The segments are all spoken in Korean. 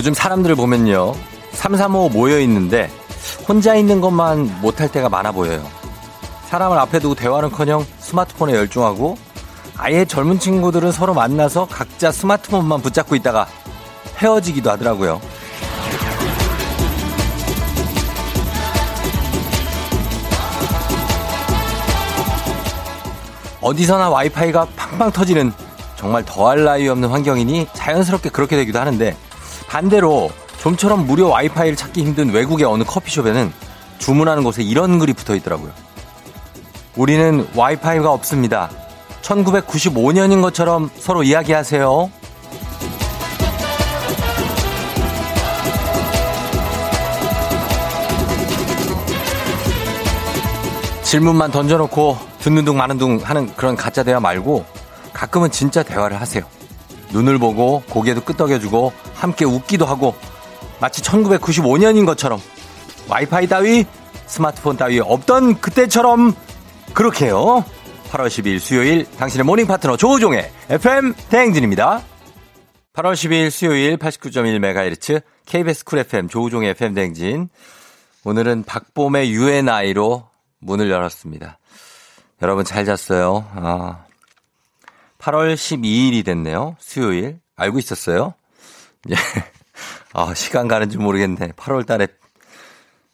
요즘 사람들을 보면요. 335 모여 있는데 혼자 있는 것만 못할 때가 많아 보여요. 사람을 앞에 두고 대화는커녕 스마트폰에 열중하고 아예 젊은 친구들은 서로 만나서 각자 스마트폰만 붙잡고 있다가 헤어지기도 하더라고요. 어디서나 와이파이가 팡팡 터지는 정말 더할 나위 없는 환경이니 자연스럽게 그렇게 되기도 하는데 반대로 좀처럼 무료 와이파이를 찾기 힘든 외국의 어느 커피숍에는 주문하는 곳에 이런 글이 붙어 있더라고요. 우리는 와이파이가 없습니다. 1995년인 것처럼 서로 이야기하세요. 질문만 던져놓고 듣는 둥 마는 둥 하는 그런 가짜 대화 말고 가끔은 진짜 대화를 하세요. 눈을 보고 고개도 끄덕여주고 함께 웃기도 하고 마치 1995년인 것처럼 와이파이 따위 스마트폰 따위 없던 그때처럼 그렇게요. 8월 10일 수요일 당신의 morning 파트너 조우종의 FM 대행진입니다. 8월 10일 수요일 89.1MHz KBS 쿨 FM 조우종의 FM 대행진 오늘은 박봄의 UNI로 문을 열었습니다. 여러분 잘 잤어요? 아, 8월 12일이 됐네요. 수요일. 알고 있었어요? 예. 아, 시간 가는 줄 모르겠네. 8월 달에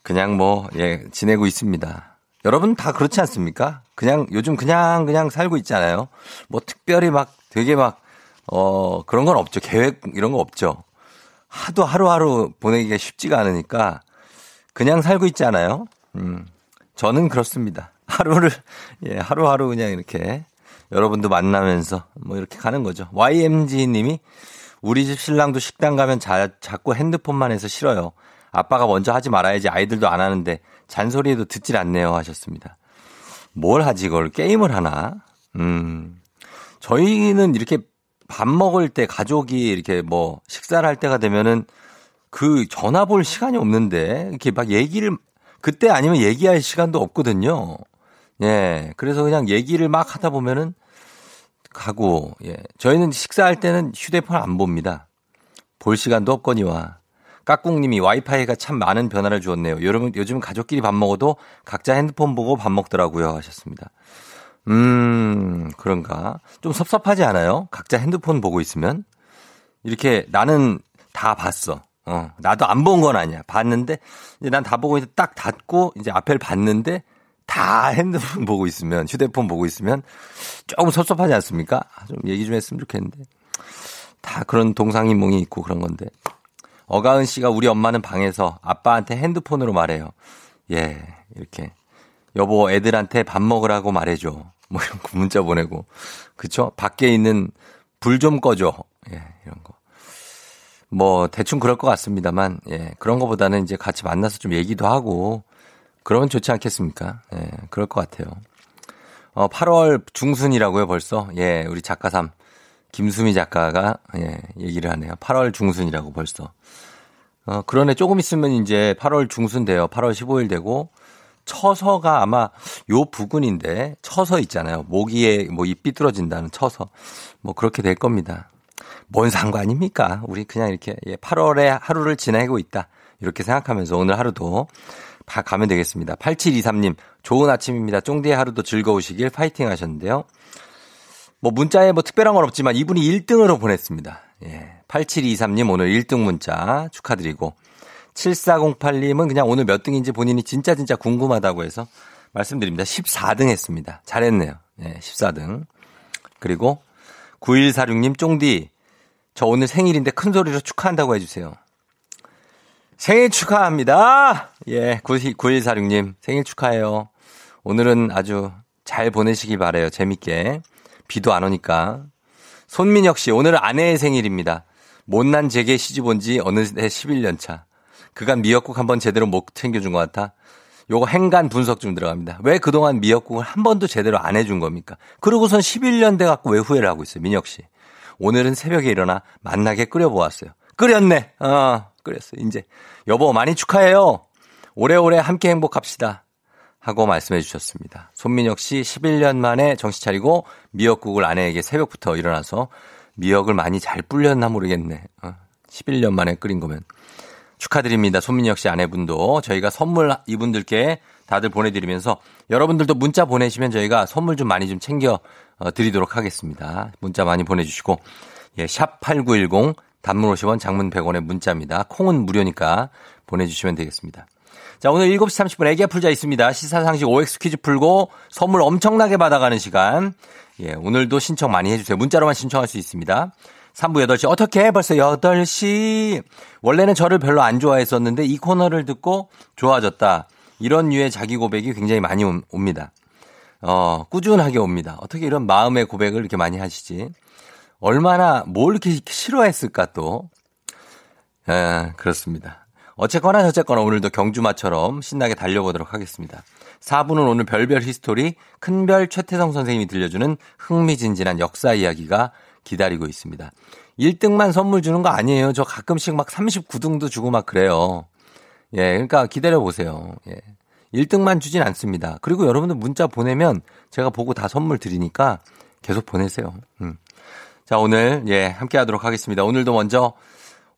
그냥 뭐, 예, 지내고 있습니다. 여러분 다 그렇지 않습니까? 그냥, 요즘 그냥, 그냥 살고 있잖아요. 뭐 특별히 막 되게 막, 어, 그런 건 없죠. 계획 이런 거 없죠. 하도 하루하루 보내기가 쉽지가 않으니까 그냥 살고 있잖아요. 음. 저는 그렇습니다. 하루를, 예, 하루하루 그냥 이렇게 여러분도 만나면서 뭐 이렇게 가는 거죠. YMG 님이 우리 집 신랑도 식당 가면 자, 자꾸 핸드폰만 해서 싫어요. 아빠가 먼저 하지 말아야지 아이들도 안 하는데 잔소리에도 듣질 않네요 하셨습니다. 뭘 하지 이걸 게임을 하나? 음. 저희는 이렇게 밥 먹을 때 가족이 이렇게 뭐 식사를 할 때가 되면은 그 전화 볼 시간이 없는데 이렇게 막 얘기를 그때 아니면 얘기할 시간도 없거든요. 예. 그래서 그냥 얘기를 막 하다 보면은 가고, 예. 저희는 식사할 때는 휴대폰 안 봅니다. 볼 시간도 없거니와. 까꿍님이 와이파이가 참 많은 변화를 주었네요. 여러분, 요즘 가족끼리 밥 먹어도 각자 핸드폰 보고 밥 먹더라고요. 하셨습니다. 음, 그런가. 좀 섭섭하지 않아요? 각자 핸드폰 보고 있으면? 이렇게 나는 다 봤어. 어, 나도 안 본 건 아니야. 봤는데, 이제 난 다 보고 이제 딱 닫고, 이제 앞을 봤는데, 다 핸드폰 보고 있으면, 휴대폰 보고 있으면 조금 섭섭하지 않습니까? 좀 얘기 좀 했으면 좋겠는데. 다 그런 동상이몽이 있고 그런 건데. 어가은 씨가 우리 엄마는 방에서 아빠한테 핸드폰으로 말해요. 예, 이렇게. 여보, 애들한테 밥 먹으라고 말해줘. 뭐 이런 거 문자 보내고. 그쵸? 밖에 있는 불 좀 꺼줘. 예, 이런 거. 뭐, 대충 그럴 것 같습니다만, 예, 그런 거보다는 이제 같이 만나서 좀 얘기도 하고, 그러면 좋지 않겠습니까? 예, 그럴 것 같아요. 어, 8월 중순이라고요, 벌써? 예, 우리 작가 삼, 김수미 작가가, 예, 얘기를 하네요. 8월 중순이라고 벌써. 어, 그러네. 조금 있으면 이제 8월 중순 돼요. 8월 15일 되고, 처서가 아마 요 부근인데, 처서 있잖아요. 모기에 뭐 입 삐뚤어진다는 처서. 뭐 그렇게 될 겁니다. 뭔 상관입니까? 우리 그냥 이렇게, 예, 8월에 하루를 지내고 있다. 이렇게 생각하면서 오늘 하루도 다 가면 되겠습니다. 8723님, 좋은 아침입니다. 쫑디의 하루도 즐거우시길 파이팅 하셨는데요. 뭐 문자에 뭐 특별한 건 없지만 이분이 1등으로 보냈습니다. 예. 8723님 오늘 1등 문자 축하드리고 7408님은 그냥 오늘 몇 등인지 본인이 진짜 진짜 궁금하다고 해서 말씀드립니다. 14등 했습니다. 잘했네요. 예, 14등. 그리고 9146님 쫑디 저 오늘 생일인데 큰 소리로 축하한다고 해주세요. 생일 축하합니다. 예, 9146님 생일 축하해요. 오늘은 아주 잘 보내시기 바래요. 재밌게. 비도 안 오니까. 손민혁 씨, 오늘은 아내의 생일입니다. 못난 제게 시집 온 지 어느새 11년 차. 그간 미역국 한번 제대로 못 챙겨준 것 같아. 요거 행간 분석 좀 들어갑니다. 왜 그동안 미역국을 한 번도 제대로 안 해준 겁니까? 그러고선 11년 돼 갖고 왜 후회를 하고 있어요, 민혁 씨. 오늘은 새벽에 일어나 만나게 끓여보았어요. 끓였네. 어, 끓였어요. 이제 여보 많이 축하해요. 오래오래 함께 행복합시다. 하고 말씀해 주셨습니다. 손민혁 씨 11년 만에 정신 차리고 미역국을 아내에게 새벽부터 일어나서 미역을 많이 잘 불렸나 모르겠네. 어. 11년 만에 끓인 거면. 축하드립니다. 손민혁 씨 아내분도 저희가 선물 이분들께 다들 보내드리면서 여러분들도 문자 보내시면 저희가 선물 좀 많이 좀 챙겨 어, 드리도록 하겠습니다. 문자 많이 보내주시고 예, 샵8910 단문 50원 장문 100원의 문자입니다. 콩은 무료니까 보내주시면 되겠습니다. 자, 오늘 7시 30분 애기 풀자 있습니다. 시사상식 OX 퀴즈 풀고 선물 엄청나게 받아가는 시간. 예, 오늘도 신청 많이 해주세요. 문자로만 신청할 수 있습니다. 3부 8시. 어떻게 벌써 8시. 원래는 저를 별로 안 좋아했었는데 이 코너를 듣고 좋아졌다. 이런 류의 자기 고백이 굉장히 많이 옵니다. 어, 꾸준하게 옵니다. 어떻게 이런 마음의 고백을 이렇게 많이 하시지? 얼마나 뭘 이렇게 싫어했을까 또. 예, 그렇습니다. 어쨌거나 저쨌거나 오늘도 경주마처럼 신나게 달려보도록 하겠습니다. 4부는 오늘 별별 history 큰별 최태성 선생님이 들려주는 흥미진진한 역사 이야기가 기다리고 있습니다. 1등만 선물 주는 거 아니에요. 저 가끔씩 막 39등도 주고 막 그래요. 예, 그러니까 기다려 보세요. 예. 1등만 주진 않습니다. 그리고 여러분들 문자 보내면 제가 보고 다 선물 드리니까 계속 보내세요. 음. 자, 오늘 예, 함께 하도록 하겠습니다. 오늘도 먼저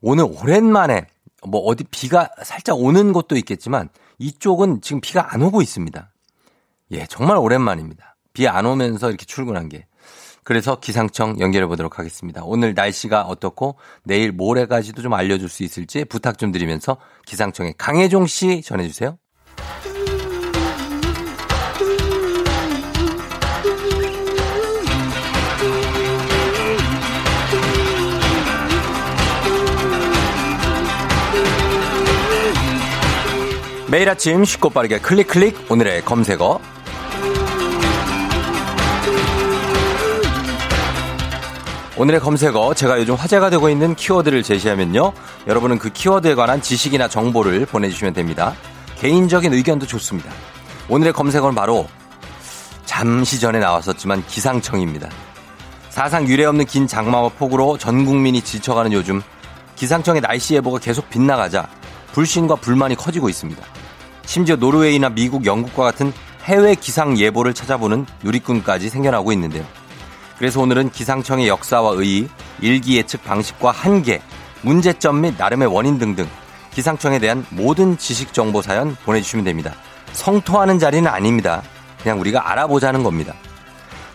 오늘 오랜만에 뭐 어디 비가 살짝 오는 곳도 있겠지만 이쪽은 지금 비가 안 오고 있습니다. 예, 정말 오랜만입니다. 비 안 오면서 이렇게 출근한 게. 그래서 기상청 연결해 보도록 하겠습니다. 오늘 날씨가 어떻고 내일 모레까지도 좀 알려줄 수 있을지 부탁 좀 드리면서 기상청의 강혜종 씨 전해주세요. 매일 아침 쉽고 빠르게 클릭 클릭. 오늘의 검색어. 오늘의 검색어 제가 요즘 화제가 되고 있는 키워드를 제시하면요. 여러분은 그 키워드에 관한 지식이나 정보를 보내주시면 됩니다. 개인적인 의견도 좋습니다. 오늘의 검색어는 바로 잠시 전에 나왔었지만 기상청입니다. 사상 유례 없는 긴 장마와 폭우로 전 국민이 지쳐가는 요즘 기상청의 날씨 예보가 계속 빗나가자 불신과 불만이 커지고 있습니다. 심지어 노르웨이나 미국, 영국과 같은 해외 기상 예보를 찾아보는 누리꾼까지 생겨나고 있는데요. 그래서 오늘은 기상청의 역사와 의의, 일기 예측 방식과 한계, 문제점 및 나름의 원인 등등 기상청에 대한 모든 지식 정보 사연 보내주시면 됩니다. 성토하는 자리는 아닙니다. 그냥 우리가 알아보자는 겁니다.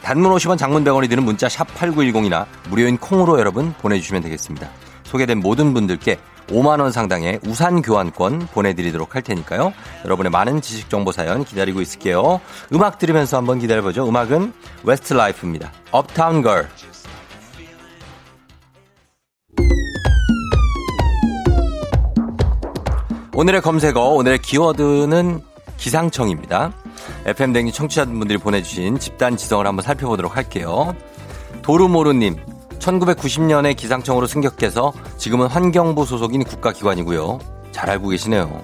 단문 50원 장문 100원이 드는 문자 샵 8910이나 무료인 콩으로 여러분 보내주시면 되겠습니다. 소개된 모든 분들께 5만원 상당의 우산 교환권 보내드리도록 할 테니까요. 여러분의 많은 지식 정보 사연 기다리고 있을게요. 음악 들으면서 한번 기다려보죠. 음악은 웨스트 라이프입니다. Uptown Girl. 오늘의 검색어, 오늘의 키워드는 기상청입니다. FM댕기 청취자분들이 보내주신 집단 지성을 한번 살펴보도록 할게요. 도루모루님, 1990년에 기상청으로 승격해서 지금은 환경부 소속인 국가기관이고요. 잘 알고 계시네요.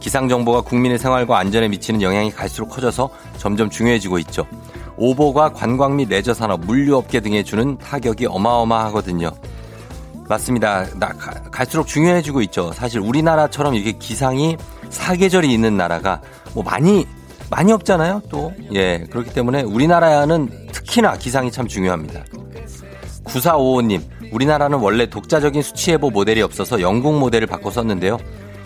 기상정보가 국민의 생활과 안전에 미치는 영향이 갈수록 커져서 점점 중요해지고 있죠. 오보가 관광 및 레저 산업, 물류업계 등에 주는 타격이 어마어마하거든요. 맞습니다. 나, 갈수록 중요해지고 있죠. 사실 우리나라처럼 이게 기상이 사계절이 있는 나라가 뭐 많이 많이 없잖아요. 또 예, 그렇기 때문에 우리나라는 특히나 기상이 참 중요합니다. 9455님, 우리나라는 원래 독자적인 수치예보 모델이 없어서 영국 모델을 바꿔 썼는데요.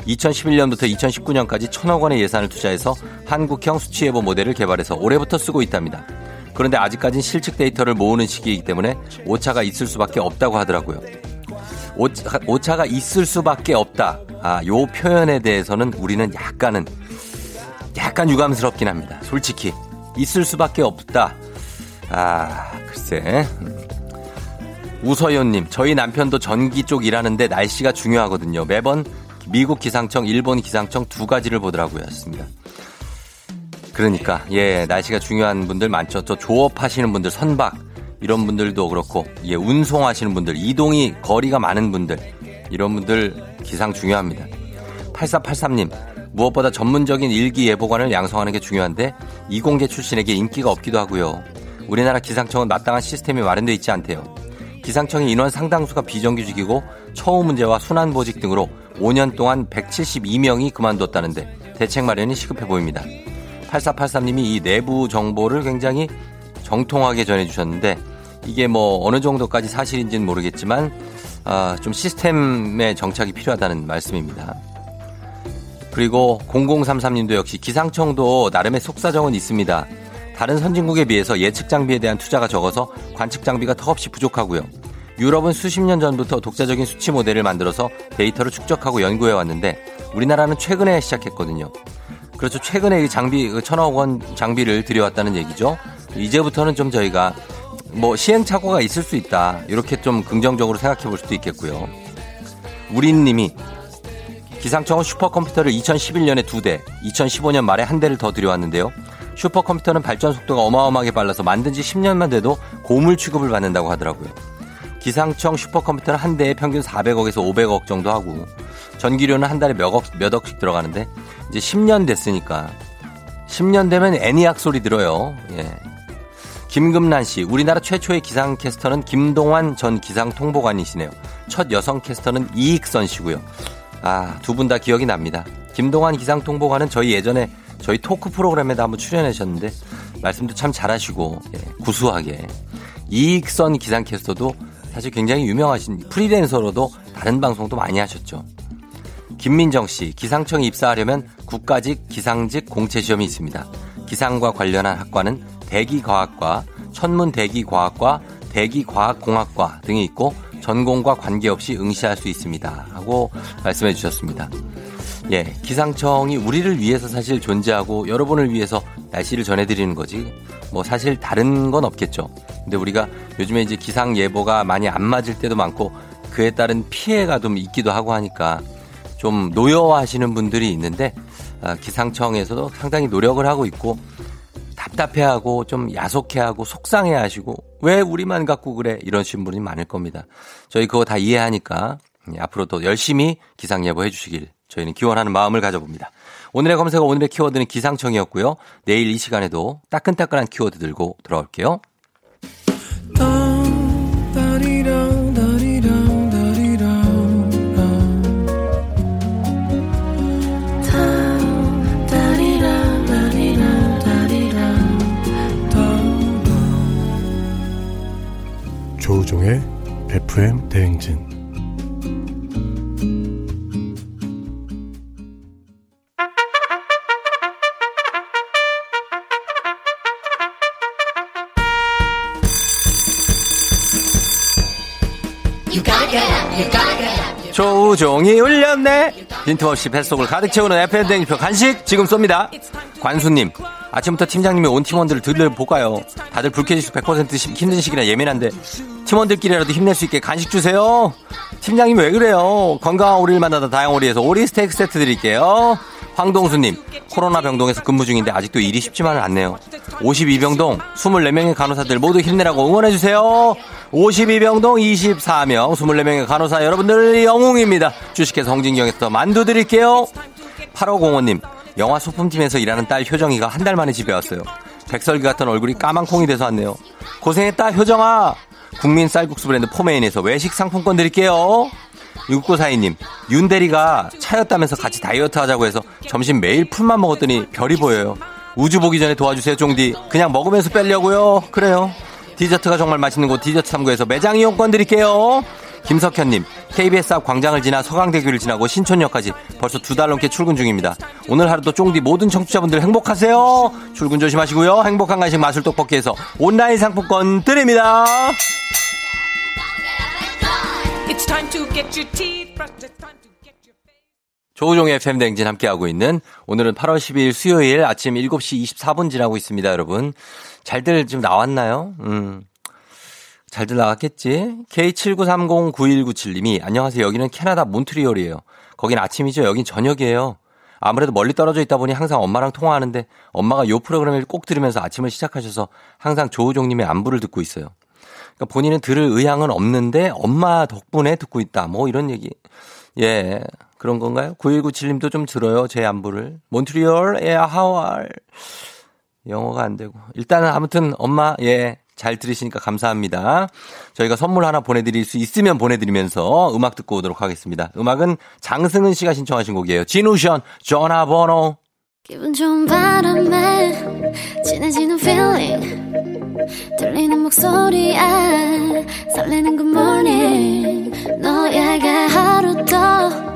2011년부터 2019년까지 천억 원의 예산을 투자해서 한국형 수치예보 모델을 개발해서 올해부터 쓰고 있답니다. 그런데 아직까진 실측 데이터를 모으는 시기이기 때문에 오차가 있을 수밖에 없다고 하더라고요. 오차, 오차가 있을 수밖에 없다. 아, 요 표현에 대해서는 우리는 약간은 약간 유감스럽긴 합니다. 솔직히 있을 수밖에 없다. 아, 글쎄. 우서연님, 저희 남편도 전기 쪽 일하는데 날씨가 중요하거든요. 매번 미국 기상청, 일본 기상청 두 가지를 보더라고요. 였습니다. 그러니까, 예, 날씨가 중요한 분들 많죠. 또 조업하시는 분들, 선박, 이런 분들도 그렇고, 예, 운송하시는 분들, 이동이 거리가 많은 분들, 이런 분들 기상 중요합니다. 8483님, 무엇보다 전문적인 일기예보관을 양성하는 게 중요한데, 이공계 출신에게 인기가 없기도 하고요. 우리나라 기상청은 마땅한 시스템이 마련되어 있지 않대요. 기상청의 인원 상당수가 비정규직이고 처우 문제와 순환보직 등으로 5년 동안 172명이 그만뒀다는데 대책 마련이 시급해 보입니다. 8483님이 이 내부 정보를 굉장히 정통하게 전해주셨는데 이게 뭐 어느 정도까지 사실인지는 모르겠지만 아, 좀 시스템의 정착이 필요하다는 말씀입니다. 그리고 0033님도 역시 기상청도 나름의 속사정은 있습니다. 다른 선진국에 비해서 예측 장비에 대한 투자가 적어서 관측 장비가 턱없이 부족하고요. 유럽은 수십 년 전부터 독자적인 수치 모델을 만들어서 데이터를 축적하고 연구해 왔는데 우리나라는 최근에 시작했거든요. 그렇죠. 최근에 이 장비, 그 천억 원 장비를 들여왔다는 얘기죠. 이제부터는 좀 저희가 뭐 시행착오가 있을 수 있다. 이렇게 좀 긍정적으로 생각해 볼 수도 있겠고요. 우린님이 기상청은 슈퍼컴퓨터를 2011년에 두 대, 2015년 말에 한 대를 더 들여왔는데요. 슈퍼컴퓨터는 발전 속도가 어마어마하게 빨라서 만든 지 10년만 돼도 고물 취급을 받는다고 하더라고요. 기상청 슈퍼컴퓨터는 한 대에 평균 400억에서 500억 정도 하고 전기료는 한 달에 몇 억, 몇 억씩 들어가는데 이제 10년 됐으니까 10년 되면 애니악 소리 들어요. 예. 김금란 씨, 우리나라 최초의 기상 캐스터는 김동환 전 기상 통보관이시네요. 첫 여성 캐스터는 이익선 씨고요. 아, 두 분 다 기억이 납니다. 김동환 기상 통보관은 저희 예전에 저희 토크 프로그램에도 한번 출연하셨는데 말씀도 참 잘하시고 예, 구수하게 이익선 기상 캐스터도 사실 굉장히 유명하신 프리랜서로도 다른 방송도 많이 하셨죠. 김민정 씨, 기상청에 입사하려면 국가직 기상직 공채 시험이 있습니다. 기상과 관련한 학과는 대기과학과, 천문대기과학과, 대기과학공학과 등이 있고 전공과 관계없이 응시할 수 있습니다. 하고 말씀해 주셨습니다. 예, 기상청이 우리를 위해서 사실 존재하고 여러분을 위해서 날씨를 전해드리는 거지. 뭐 사실 다른 건 없겠죠. 근데 우리가 요즘에 이제 기상 예보가 많이 안 맞을 때도 많고 그에 따른 피해가 좀 있기도 하고 하니까 좀 노여워하시는 분들이 있는데 아, 기상청에서도 상당히 노력을 하고 있고 답답해하고 좀 야속해하고 속상해하시고 왜 우리만 갖고 그래 이러신 분이 많을 겁니다. 저희 그거 다 이해하니까 앞으로도 열심히 기상 예보해 주시길 저희는 기원하는 마음을 가져봅니다. 오늘의 검색어 오늘의 키워드는 기상청이었고요. 내일 이 시간에도 따끈따끈한 키워드 들고 돌아올게요. 조우종의 FM 대행진 조종이 울렸네. 빈틈없이 뱃속을 가득 채우는 대행표 간식 지금 쏩니다. 관수님, 아침부터 팀장님이 온 팀원들을 들려볼까요? 다들 불쾌지수 100% 힘든 시기라 예민한데 팀원들끼리라도 힘낼 수 있게 간식 주세요. 팀장님 왜 그래요? 건강한 오리를 만나다 다양오리에서 오리 스테이크 세트 드릴게요. 황동수님, 코로나 병동에서 근무 중인데 아직도 일이 쉽지만은 않네요. 52병동 24명의 간호사들 모두 힘내라고 응원해주세요. 52병동 24명 24명의 간호사 여러분들 영웅입니다. 주식회사 홍진경에서 만두 드릴게요. 8505님, 영화 소품팀에서 일하는 딸 효정이가 한 달 만에 집에 왔어요. 백설기 같은 얼굴이 까만 콩이 돼서 왔네요. 고생했다 효정아. 국민 쌀국수 브랜드 포메인에서 외식 상품권 드릴게요. 6942님, 윤대리가 차였다면서 같이 다이어트 하자고 해서 점심 매일 풀만 먹었더니 별이 보여요. 우주 보기 전에 도와주세요, 쫑디. 그냥 먹으면서 빼려고요. 그래요. 디저트가 정말 맛있는 곳 디저트 3구에서 매장 이용권 드릴게요. 김석현님, KBS 앞 광장을 지나 서강대교를 지나고 신촌역까지 벌써 두 달 넘게 출근 중입니다. 오늘 하루도 쫑디 모든 청취자분들 행복하세요. 출근 조심하시고요. 행복한 간식 마술 떡볶이에서 온라인 상품권 드립니다. 조우종의 FM 댕진 함께하고 있는 오늘은 8월 12일 수요일 아침 7시 24분 지나고 있습니다, 여러분. 잘들 지금 나왔나요? 음. 잘들 나왔겠지? K79309197님이 안녕하세요. 여기는 캐나다 몬트리올이에요. 거긴 아침이죠. 여긴 저녁이에요. 아무래도 멀리 떨어져 있다 보니 항상 엄마랑 통화하는데 엄마가 요 프로그램을 꼭 들으면서 아침을 시작하셔서 항상 조우종님의 안부를 듣고 있어요. 그러니까 본인은 들을 의향은 없는데 엄마 덕분에 듣고 있다. 뭐 이런 얘기. 예. 그런 건가요? 9197님도 좀 들어요. 제 안부를. 몬트리올, 예, 하왈. 영어가 안 되고. 일단은 아무튼 엄마, 예. 잘 들으시니까 감사합니다. 저희가 선물 하나 보내드릴 수 있으면 보내드리면서 음악 듣고 오도록 하겠습니다. 음악은 장승은 씨가 신청하신 곡이에요. 진우션, 전화번호. 기분 좋은 바람에 진해지는 feeling 들리는 목소리에 설레는 good morning 너에게 하루 더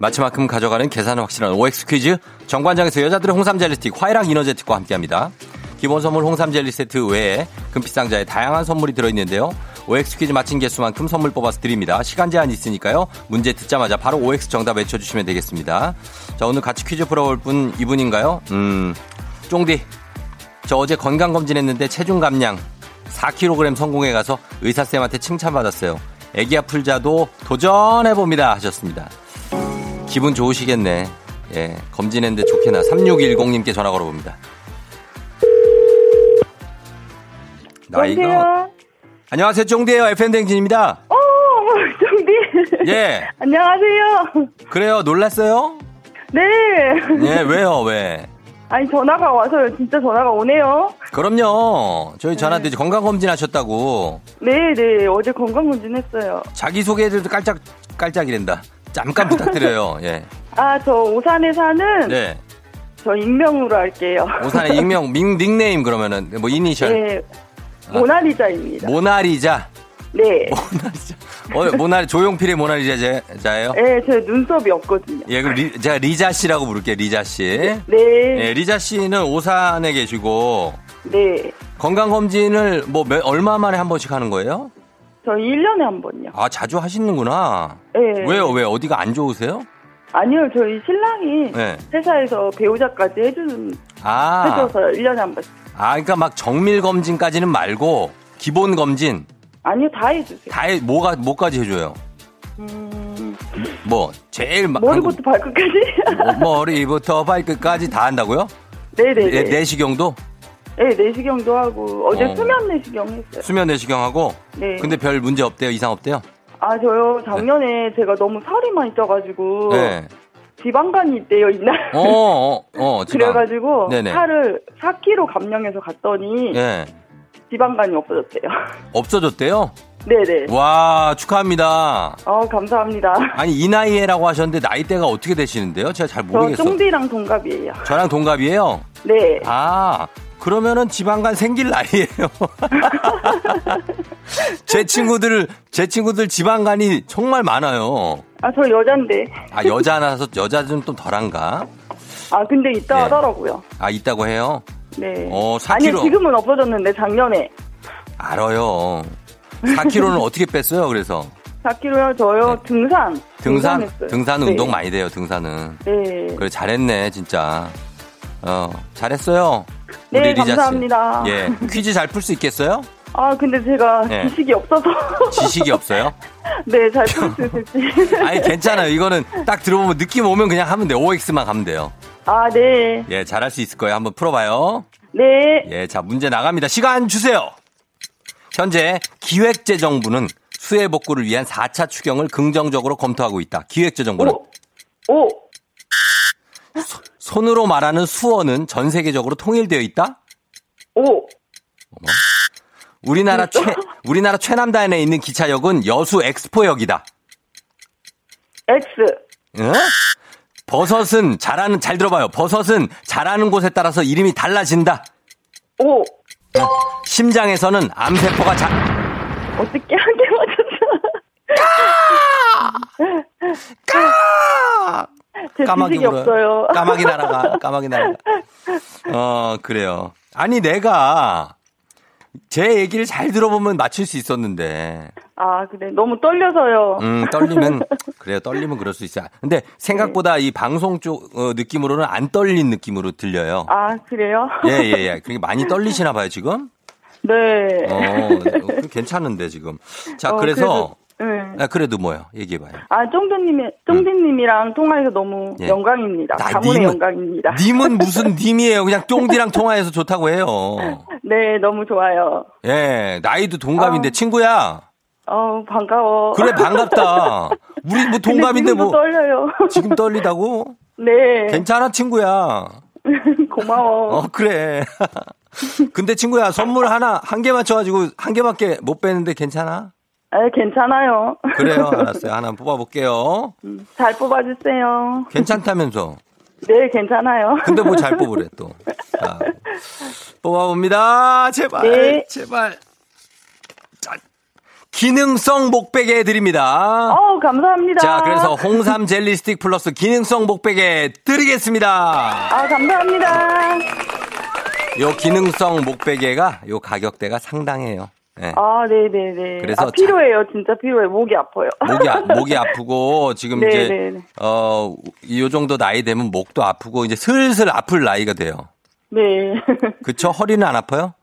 마치만큼 가져가는 계산은 확실한 OX 퀴즈 정관장에서 여자들의 홍삼 젤리 스틱 화이랑 이너제틱과 함께합니다. 기본 선물 홍삼 젤리 세트 외에 금빛 상자에 다양한 선물이 들어있는데요. OX 퀴즈 마친 개수만큼 선물 뽑아서 드립니다. 시간 제한 있으니까요. 문제 듣자마자 바로 OX 정답 외쳐주시면 되겠습니다. 자 오늘 같이 퀴즈 풀어볼 분 이분인가요? 음 쫑디 저 어제 건강검진 했는데 체중 감량 4kg 성공해 가서 의사쌤한테 칭찬받았어요. 애기야 풀자도 도전해봅니다 하셨습니다. 기분 좋으시겠네. 예, 검진했는데 좋게나 3610님께 전화 걸어봅니다. 나이가 여보세요? 안녕하세요 쫑디예요 FM댕진입니다. 어, 정디. 예 안녕하세요. 그래요 놀랐어요? 네. 예 왜요 왜? 아니, 전화가 와서요. 진짜 전화가 오네요. 그럼요 저희 전화 드지 건강 검진 하셨다고 네, 네. 어제 건강 검진 했어요. 자기 소개해도 깔짝 깔짝이랜다. 잠깐 부탁드려요. 예. 아, 저 오산에 사는 네. 저 익명으로 할게요. 오산의 익명 닉, 닉네임 그러면은 뭐 이니셜 네. 모나리자입니다. 모나리자. 네. 모나리자. 어, 모나리 조용필의 모나리자자예요? 네, 제 눈썹이 없거든요. 예, 그럼 리, 제가 리자 씨라고 부를게요. 리자 씨. 네. 예, 리자 씨는 오산에 계시고 네. 건강 검진을 뭐 몇- 얼마 만에 한 번씩 하는 거예요? 저 1년에 한 번요. 아, 자주 하시는구나. 네. 왜요? 왜 어디가 안 좋으세요? 아니요, 저희 신랑이 네. 회사에서 배우자까지 해주는, 아. 해줘서 1년에 한 번씩. 아, 그러니까 막 정밀 검진까지는 말고 기본 검진 아니요, 다 해주세요. 다 해, 뭐가 뭐까지 해줘요? 음, 뭐 제일 막 머리부터 발끝까지? 뭐, 머리부터 발끝까지 다 한다고요? 네네네. 네, 내시경도 네, 내시경도 하고 어제 어. 수면 내시경 했어요. 수면 내시경하고. 네. 근데 별 문제 없대요. 이상 없대요. 아 저요 작년에 제가 너무 살이 많이 쪄가지고 네. 지방간이 있대요 이날. 어, 어, 어, 지방. 그래가지고 네네. 살을 4kg 감량해서 갔더니 예. 지방간이 없어졌대요. 없어졌대요? 네네. 와, 축하합니다. 어 감사합니다. 아니, 이 나이에라고 하셨는데 나이대가 어떻게 되시는데요? 제가 잘저 모르겠어요. 쫑디랑 동갑이에요. 저랑 동갑이에요? 네. 아, 그러면은 지방간 생길 나이에요. 제 친구들, 제 친구들 지방간이 정말 많아요. 아 저 여잔데. 아, 여자라서, 여자는 좀 덜한가? 아 근데 있다 예. 하더라고요. 아, 있다고 해요? 네. 어, 4kg. 아니 지금은 없어졌는데 작년에 알아요. 4kg는 어떻게 뺐어요, 그래서? 4kg요. 저요 네. 등산. 등산? 등산했어요. 등산 네. 운동 많이 돼요, 등산은. 네. 그래, 잘했네, 진짜. 어, 잘했어요. 네, 리자 씨. 감사합니다. 예. 퀴즈 잘 풀 수 있겠어요? 아 근데 제가 네. 지식이 없어서. 지식이 없어요? 네, 잘 풀 수 있을지. 아니, 괜찮아요. 이거는 딱 들어보면 느낌 오면 그냥 하면 돼요. OX만 가면 돼요. 아, 네. 예, 잘할 수 있을 거예요. 한번 풀어봐요. 네. 예, 자, 문제 나갑니다. 시간 주세요. 현재 기획재정부는 수해 복구를 위한 4차 추경을 긍정적으로 검토하고 있다. 기획재정부는 오. 오. 손으로 말하는 수어는 전 세계적으로 통일되어 있다. 오. 우리나라 최 우리나라 최남단에 있는 기차역은 여수 엑스포역이다. X. 응? 버섯은 자라는 잘 들어봐요. 버섯은 자라는 곳에 따라서 이름이 달라진다. 오. 심장에서는 암세포가 자 어떻게 한 개 맞췄어? 제 지식이 울어요. 없어요. 까마귀 날아가. 까마귀 날아가. 어, 그래요. 아니, 내가 제 얘기를 잘 들어보면 맞출 수 있었는데. 아, 그래. 너무 떨려서요. 음, 떨리면, 그래요. 떨리면 그럴 수 있어요. 근데 생각보다 이 방송 쪽 어, 느낌으로는 안 떨린 느낌으로 들려요. 아, 그래요? 예, 예, 예. 그게 많이 떨리시나 봐요, 지금? 네. 어, 어, 괜찮은데, 지금. 자, 어, 그래서, 네. 아, 그래도 뭐요? 얘기해봐요. 아, 쫑대님이, 쫑대님이랑 통화해서 너무 예. 영광입니다. 아, 가문의 님은- 영광입니다. 님은 무슨 님이에요? 그냥 쫑디랑 통화해서 좋다고 해요. 네, 너무 좋아요. 예, 나이도 동갑인데 아. 친구야. 어, 반가워. 그래 반갑다. 우리 뭐 동갑인데 뭐 떨려요. 지금 떨리다고? 네. 괜찮아 친구야. 고마워. 어 그래. 근데 친구야 선물 하나 한 개 맞춰가지고 한 개밖에 못 빼는데 괜찮아? 아, 괜찮아요. 그래요 알았어요 하나 뽑아볼게요. 음, 잘 뽑아주세요. 괜찮다면서. 네, 괜찮아요. 근데 뭐 잘 뽑으래 또. 자, 뽑아봅니다. 제발 네. 제발. 자, 기능성 목베개 드립니다. 어, 감사합니다. 자, 그래서 홍삼 젤리 스틱 플러스 기능성 목베개 드리겠습니다. 아, 감사합니다. 요 기능성 목베개가 요 가격대가 상당해요. 예. 아, 네네네. 그래서 아, 필요해요. 진짜 필요해요. 목이 아파요. 목이, 아- 목이 아프고 지금 네, 이제. 어, 요 정도 나이 되면 목도 아프고 이제 슬슬 아플 나이가 돼요. 네. 그쵸? 허리는 안 아파요?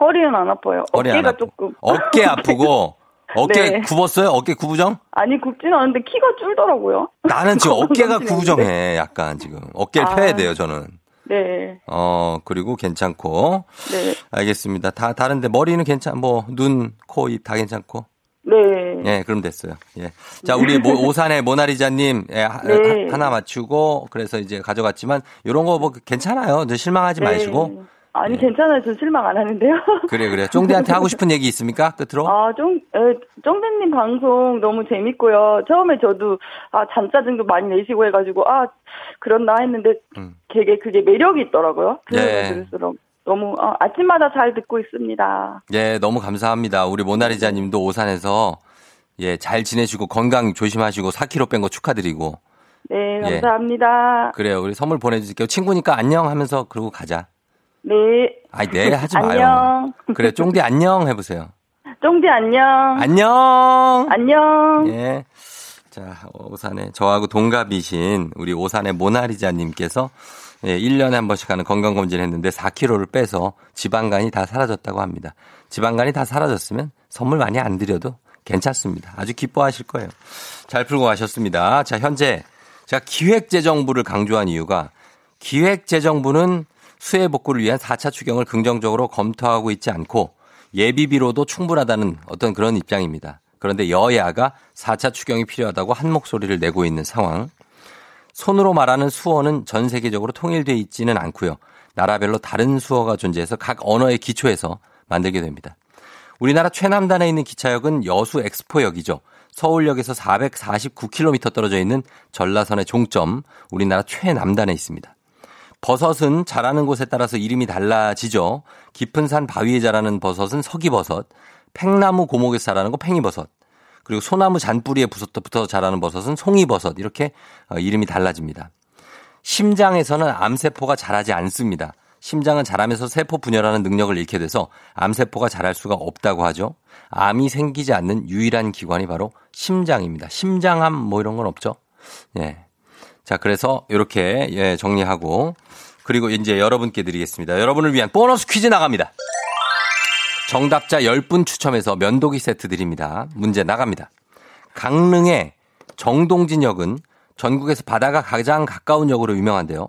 허리는 안 아파요. 허리 안 어깨가 아프- 조금. 어깨 아프고 어깨 네. 굽었어요? 어깨 구부정? 아니, 굽지는 않은데 키가 줄더라고요. 나는 지금 어깨가. 구부정해. 약간 지금 어깨를 아. 펴야 돼요, 저는. 네. 어, 그리고 괜찮고. 네. 알겠습니다. 다 다른데 머리는 괜찮 뭐 눈, 코, 입 다 괜찮고. 네. 예, 그럼 됐어요. 예. 자, 우리 모- 오산의 모나리자님 예, 하, 네. 나 맞추고 그래서 이제 가져갔지만 이런 거 뭐 괜찮아요. 저 실망하지 네. 마시고. 아니, 예. 괜찮아요. 저 실망 안 하는데요. 그래 그래. 쫑디한테 하고 싶은 얘기 있습니까? 끝으로. 아, 쫑, 에, 쫑대님 방송 너무 재밌고요. 처음에 저도, 아, 잔짜증도 많이 내시고 해가지고, 아, 그런다 했는데, 음. 되게 그게 매력이 있더라고요. 네. 들을수록. 너무, 아, 아침마다 잘 듣고 있습니다. 예, 너무 감사합니다. 우리 모나리자님도 오산에서 예, 잘 지내시고 건강 조심하시고 4kg 뺀 거 축하드리고. 네, 예. 감사합니다. 그래요. 우리 선물 보내드릴게요. 친구니까 안녕 하면서 그러고 가자. 네. 아이, 네, 하지 마요. 안녕. 그래, 쫑디 안녕 해보세요. 쫑디 안녕. 안녕! 안녕. 예. 자, 오산에 저하고 동갑이신 우리 오산의 모나리자님께서 예, 1년에 한 번씩 하는 건강검진 했는데 4kg를 빼서 지방간이 다 사라졌다고 합니다. 지방간이 다 사라졌으면 선물 많이 안 드려도 괜찮습니다. 아주 기뻐하실 거예요. 잘 풀고 가셨습니다. 자, 현재 제가 기획재정부를 강조한 이유가 기획재정부는 수해 복구를 위한 4차 추경을 긍정적으로 검토하고 있지 않고 예비비로도 충분하다는 어떤 그런 입장입니다. 그런데 여야가 4차 추경이 필요하다고 한 목소리를 내고 있는 상황. 손으로 말하는 수어는 전 세계적으로 통일되어 있지는 않고요. 나라별로 다른 수어가 존재해서 각 언어의 기초에서 만들게 됩니다. 우리나라 최남단에 있는 기차역은 여수 엑스포역이죠. 서울역에서 449km 떨어져 있는 전라선의 종점, 우리나라 최남단에 있습니다. 버섯은 자라는 곳에 따라서 이름이 달라지죠. 깊은 산 바위에 자라는 버섯은 서기버섯, 팽나무 고목에서 자라는 거 팽이버섯, 그리고 소나무 잔뿌리에 붙어 자라는 버섯은 송이버섯 이렇게 어, 이름이 달라집니다. 심장에서는 암세포가 자라지 않습니다. 심장은 자라면서 세포 분열하는 능력을 잃게 돼서 암세포가 자랄 수가 없다고 하죠. 암이 생기지 않는 유일한 기관이 바로 심장입니다. 심장암 뭐 이런 건 없죠. 예. 자, 그래서 이렇게 예, 정리하고 그리고 이제 여러분께 드리겠습니다. 여러분을 위한 보너스 퀴즈 나갑니다. 정답자 10분 추첨해서 면도기 세트 드립니다. 문제 나갑니다. 강릉의 정동진역은 전국에서 바다가 가장 가까운 역으로 유명한데요.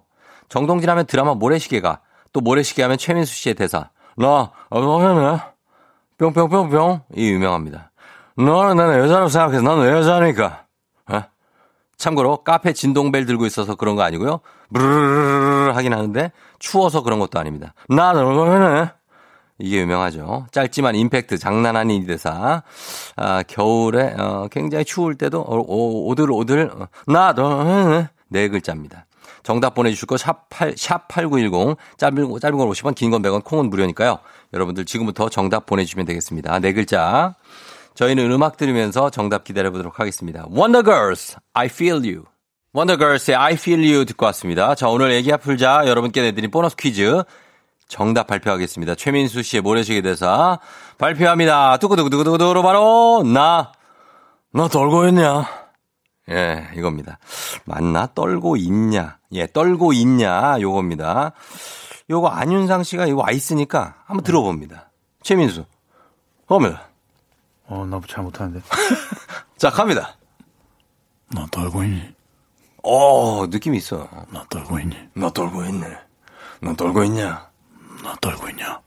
정동진 하면 드라마 모래시계가 또 모래시계 하면 최민수 씨의 대사 나 어머네 뿅뿅뿅뿅 이 유명합니다. 너는 나는 여자라고 생각해서 나는 여자니까. 어? 참고로 카페 진동벨 들고 있어서 그런 거 아니고요. 브르르르 하긴 하는데 추워서 그런 것도 아닙니다. 나는 어머네 이게 유명하죠. 짧지만 임팩트 장난 아닌 이 대사. 아, 겨울에 어, 굉장히 추울 때도 어, 오, 오들오들 어, 나도 네 글자입니다. 정답 보내주실 거 샵 8, 샵8910 짧은, 짧은 건 50원 긴 건 100원 콩은 무료니까요. 여러분들 지금부터 정답 보내주시면 되겠습니다. 네 글자. 저희는 음악 들으면서 정답 기다려보도록 하겠습니다. Wonder Girls, I Feel You. Girls의 I Feel You 듣고 왔습니다. 자, 오늘 애기야 풀자 여러분께 내드린 보너스 퀴즈. 정답 발표하겠습니다. 최민수 씨의 모래시계 대사 발표합니다. 두구두구두구두구로 바로 나, 너 떨고 있냐? 예, 이겁니다. 맞나? 떨고 있냐? 예, 떨고 있냐? 요겁니다. 요거 안윤상 씨가 이거 와 있으니까 한번 들어봅니다. 최민수. 겁니다. 어, 나 잘 못하는데. 자, 갑니다. 너 떨고 있니? 어, 느낌이 있어. 너 떨고 있니? 너 떨고 있네. 너 떨고 있냐? 너 떨고 있냐?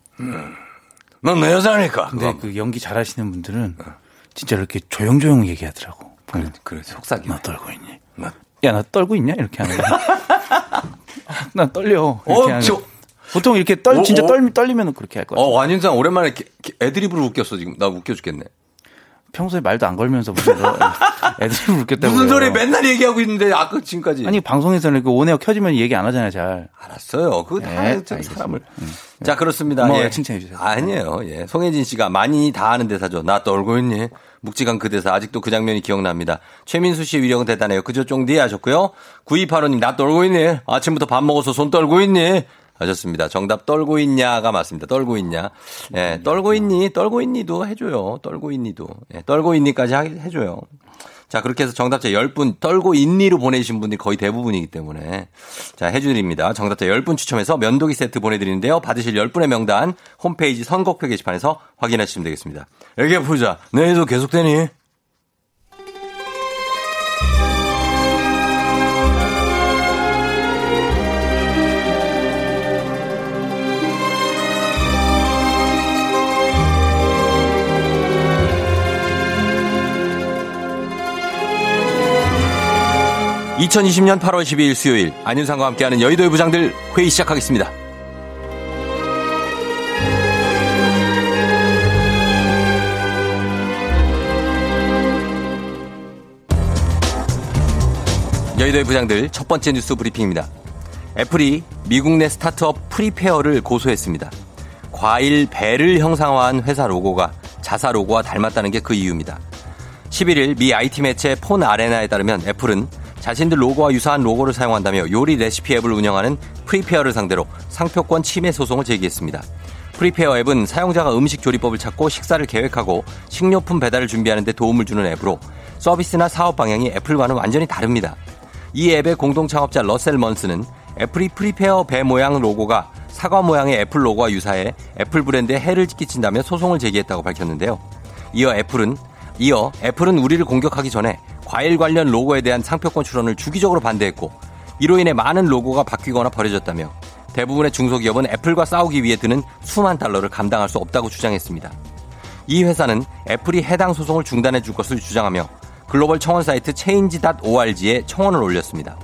넌내 여자니까. 근데 그 연기 잘하시는 분들은 진짜 이렇게 조용조용 얘기하더라고. 그래, 그래, 속삭이. 너 떨고 있니? 나, 야, 나 떨고 있냐? 이렇게 하는 거야. 나 떨려. 이렇게 어, 저-. 보통 이렇게 떨, 어, 진짜 어? 떨, 떨리면 그렇게 할 거야. 어, 완윤상 오랜만에 게- 게- 애드립으로 웃겼어, 지금. 나 웃겨 죽겠네. 평소에 말도 안 걸면서 무슨 너 애들이 웃겠다고. 무슨. 소리 맨날 얘기하고 있는데, 아까 지금까지. 아니, 방송에서는 그 온에어 켜지면 얘기 안 하잖아요, 잘. 알았어요. 그거 다 네, 좀 알겠습니다. 사람을. 자, 그렇습니다. 고마워요. 예. 칭찬해 주셔서. 아니에요. 예. 송혜진 씨가 많이 다 아는 대사죠. 나 떨고 있니? 묵직한 그 대사. 아직도 그 장면이 기억납니다. 최민수 씨의 위력은 대단해요. 그저 쫑디 하셨고요. 9285님, 나 떨고 있니? 아침부터 밥 먹어서 손 떨고 있니? 하셨습니다. 정답 떨고 있냐가 맞습니다. 떨고 있냐. 예, 떨고 있니? 떨고 있니도 해줘요. 떨고 있니도. 예, 떨고 있니까지 하- 해줘요. 자, 그렇게 해서 정답자 10분 떨고 있니로 보내주신 분들이 거의 대부분이기 때문에 자, 해드립니다. 정답자 10분 추첨해서 면도기 세트 보내드리는데요. 받으실 10분의 명단 홈페이지 선곡표 게시판에서 확인하시면 되겠습니다. 여기 보자. 내일도 계속되니? (2020년 8월 12일) 수요일 안윤상과 함께하는 여의도의 부장들 회의 시작하겠습니다. 여의도의 부장들 첫 번째 뉴스 브리핑입니다. 애플이 미국 내 스타트업 프리페어를 고소했습니다. 과일 배를 형상화한 회사 로고가 자사 로고와 닮았다는 게 그 이유입니다. 11일 미 IT 매체 폰 아레나에 따르면 애플은 자신들 로고와 유사한 로고를 사용한다며 요리 레시피 앱을 운영하는 프리페어를 상대로 상표권 침해 소송을 제기했습니다. 프리페어 앱은 사용자가 음식 조리법을 찾고 식사를 계획하고 식료품 배달을 준비하는 데 도움을 주는 앱으로 서비스나 사업 방향이 애플과는 완전히 다릅니다. 이 앱의 공동 창업자 러셀 먼스는 애플이 프리페어 배 모양 로고가 사과 모양의 애플 로고와 유사해 애플 브랜드에 해를 끼친다며 소송을 제기했다고 밝혔는데요. 이어 애플은 이어 애플은 우리를 공격하기 전에 과일 관련 로고에 대한 상표권 출원을 주기적으로 반대했고 이로 인해 많은 로고가 바뀌거나 버려졌다며 대부분의 중소기업은 애플과 싸우기 위해 드는 수만 달러를 감당할 수 없다고 주장했습니다. 이 회사는 애플이 해당 소송을 중단해 줄 것을 주장하며 글로벌 청원 사이트 change.org에 청원을 올렸습니다.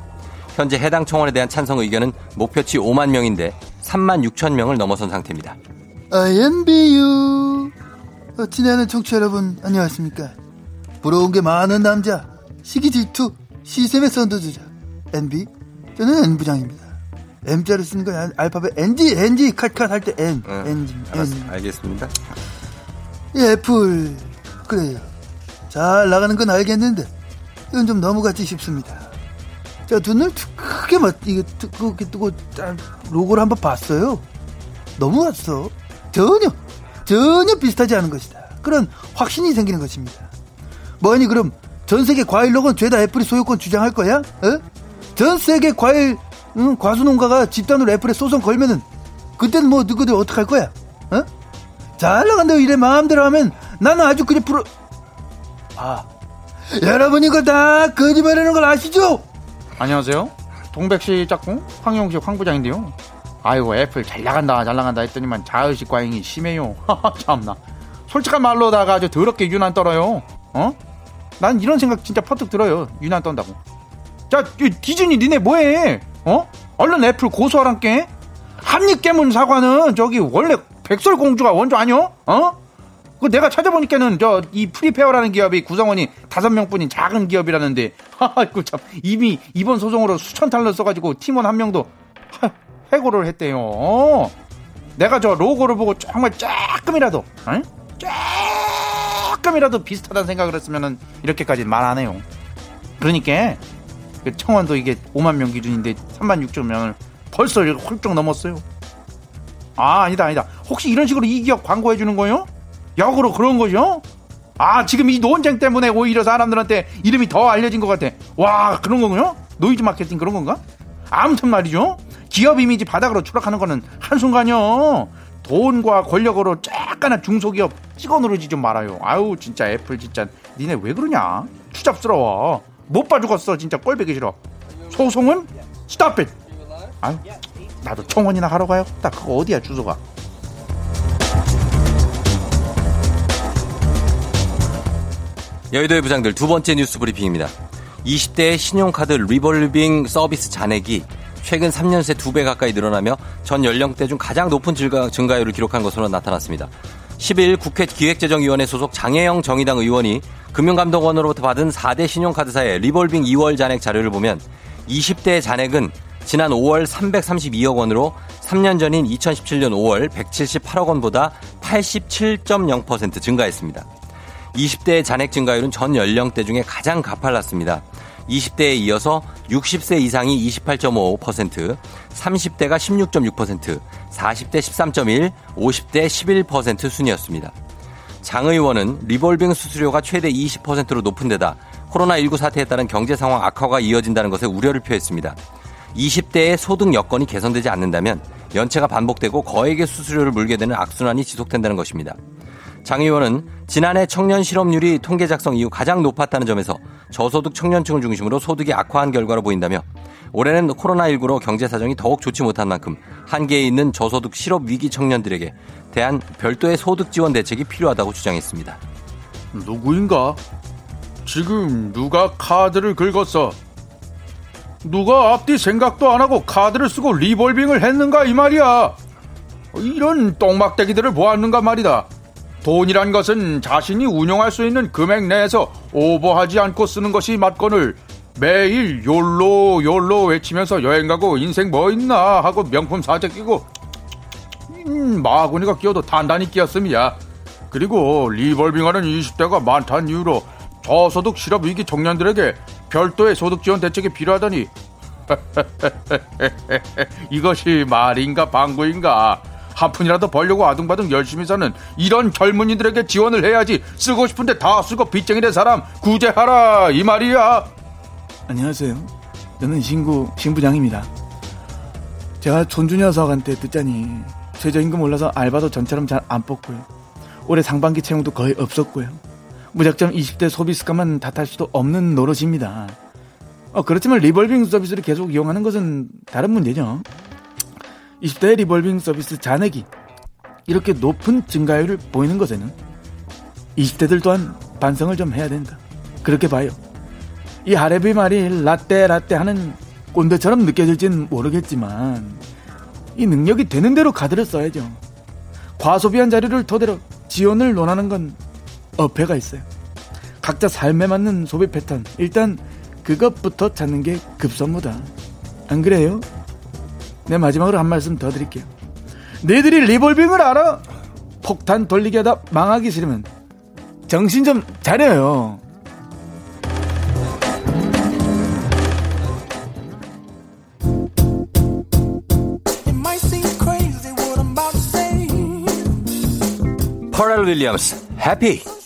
현재 해당 청원에 대한 찬성 의견은 목표치 5만 명인데 3만 6천 명을 넘어선 상태입니다. IMBU 어, 친애하는 청취자 여러분 안녕하십니까 부러운 게 많은 남자. 시기 질투 시샘의 선두주자. NB 저는 N부장입니다. M자를 쓰는 건 알- 알파벳 NG NG 컷컷 할때 N 응, NG 알았, N 알겠습니다. 이 애플. 그래요. 잘 나가는 건 알겠는데 이건 좀 넘어갔지 싶습니다. 자 눈을 툭 크게 맞 이게 이렇게 뜨고 딱 로고를 한번 봤어요. 넘어갔어. 전혀 전혀 비슷하지 않은 것이다. 그런 확신이 생기는 것입니다 뭐니 그럼 전 세계 과일 로고는 죄다 애플이 소유권 주장할 거야? 어? 전 세계 과일 응, 과수농가가 집단으로 애플에 소송 걸면은 그때는 뭐 누구들 어떡할 거야? 어? 잘 나간다고 이래 마음대로 하면 나는 아주 그냥 프로 아 여러분 이거 다 거짓말하는 걸 아시죠? 안녕하세요. 동백씨 짝꿍 황영식 황부장인데요. 아이고 애플 잘 나간다 잘 나간다 했더니만 자의식 과잉이 심해요. 참나. 솔직한 말로다가 아주 더럽게 유난 떨어요. 어? 난 이런 생각 진짜 퍼뜩 들어요. 유난 떤다고. 자, 이 디즈니 니네 뭐해? 어? 얼른 애플 고소하란께. 한입 깨문 사과는 저기 원래 백설공주가 원조 아니요? 어? 그 내가 찾아보니까는 저 이 프리페어라는 기업이 구성원이 다섯 명뿐인 작은 기업이라는데 아이고 참 이미 이번 소송으로 수천 달러 써가지고 팀원 한 명도 하, 해고를 했대요. 어. 내가 저 로고를 보고 정말 조금이라도 응? 조금이라도 비슷하다는 생각을 했으면은 이렇게까지 말 안 해요. 그러니까 그 청원도 이게 5만 명 기준인데 3만 6천 명을 벌써 훌쩍 넘었어요. 아 아니다 아니다. 혹시 이런 식으로 이 기업 광고해 주는 거요? 역으로 그런 거죠? 아 지금 이 논쟁 때문에 오히려 사람들한테 이름이 더 알려진 것 같아. 와 그런 거군요? 노이즈 마케팅 그런 건가? 아무튼 말이죠. 기업 이미지 바닥으로 추락하는 거는 한순간이요. 돈과 권력으로 깐깐한 중소기업 찍어 누르지 좀 말아요. 아유 진짜 애플 진짜 니네 왜 그러냐? 추잡스러워. 못봐 죽었어 진짜 꼴보기 싫어. 소송은 stop it. 아유 나도 청원이나 하러 가요. 딱 그거 어디야 주소가? 여의도의 부장들 두 번째 뉴스 브리핑입니다. 20대의 신용카드 리볼빙 서비스 잔액이 최근 3년 새 2배 가까이 늘어나며 전 연령대 중 가장 높은 증가, 증가 율을 기록한 것으로 나타났습니다. 10일 국회 기획재정위원회 소속 장혜영 정의당 의원이 금융감독원으로부터 받은 4대 신용카드사의 리볼빙 2월 잔액 자료를 보면 20대의 잔액은 지난 5월 332억 원으로 3년 전인 2017년 5월 178억 원보다 87.0% 증가했습니다. 20대의 잔액 증가율은 전 연령대 중에 가장 가팔랐습니다. 20대에 이어서 60세 이상이 28.5%, 30대가 16.6%, 40대 13.1, 50대 11% 순이었습니다. 장 의원은 리볼빙 수수료가 최대 20%로 높은 데다 코로나19 사태에 따른 경제 상황 악화가 이어진다는 것에 우려를 표했습니다. 20대의 소득 여건이 개선되지 않는다면 연체가 반복되고 거액의 수수료를 물게 되는 악순환이 지속된다는 것입니다. 장 의원은 지난해 청년 실업률이 통계 작성 이후 가장 높았다는 점에서 저소득 청년층을 중심으로 소득이 악화한 결과로 보인다며 올해는 코로나19로 경제 사정이 더욱 좋지 못한 만큼 한계에 있는 저소득 실업 위기 청년들에게 대한 별도의 소득 지원 대책이 필요하다고 주장했습니다. 누구인가? 지금 누가 카드를 긁었어? 누가 앞뒤 생각도 안 하고 카드를 쓰고 리볼빙을 했는가 이 말이야. 이런 똥막대기들을 보았는가 말이다. 돈이란 것은 자신이 운용할 수 있는 금액 내에서 오버하지 않고 쓰는 것이 맞건을 매일 욜로 욜로 외치면서 여행 가고 인생 뭐 있나 하고 명품 사재 끼고 음, 마구니가 끼어도 단단히 끼었음이야. 그리고 리볼빙하는 20대가 많다는 이유로 저소득 실업 위기 청년들에게 별도의 소득 지원 대책이 필요하다니 이것이 말인가 방구인가 한 푼이라도 벌려고 아둥바둥 열심히 사는 이런 젊은이들에게 지원을 해야지 쓰고 싶은데 다 쓰고 빚쟁이 된 사람 구제하라 이 말이야 안녕하세요. 저는 신구 신부장입니다. 제가 손주 녀석한테 듣자니 최저임금 올라서 알바도 전처럼 잘 안 뽑고요. 올해 상반기 채용도 거의 없었고요. 무작정 20대 소비 습관만 탓할 수도 없는 노릇입니다. 어, 그렇지만 리볼빙 서비스를 계속 이용하는 것은 다른 문제죠. 20대 리볼빙 서비스 잔액이 이렇게 높은 증가율을 보이는 것에는 20대들 또한 반성을 좀 해야 된다. 그렇게 봐요. 이 하레비 말이 라떼 라떼 하는 꼰대처럼 느껴질진 모르겠지만 이 능력이 되는 대로 카드를 써야죠. 과소비한 자료를 토대로 지원을 논하는 건 어폐가 있어요. 각자 삶에 맞는 소비 패턴 일단 그것부터 찾는 게 급선무다. 안 그래요? 내 마지막으로 한 말씀 더 드릴게요. 너희들이 리볼빙을 알아? 폭탄 돌리기 하다 망하기 싫으면 정신 좀 차려요. 퍼렐 윌리엄스, 해피.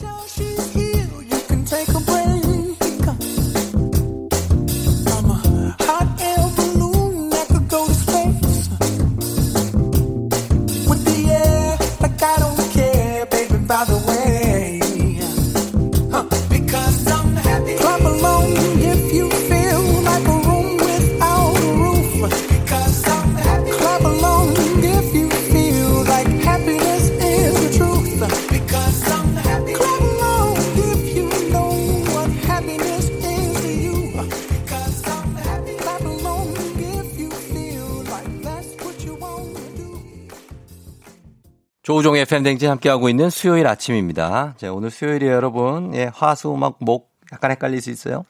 조우종의 FM 대행진 함께하고 있는 수요일 아침입니다. 자, 오늘 수요일이에요, 여러분. 예, 화수, 막, 목, 약간 헷갈릴 수 있어요.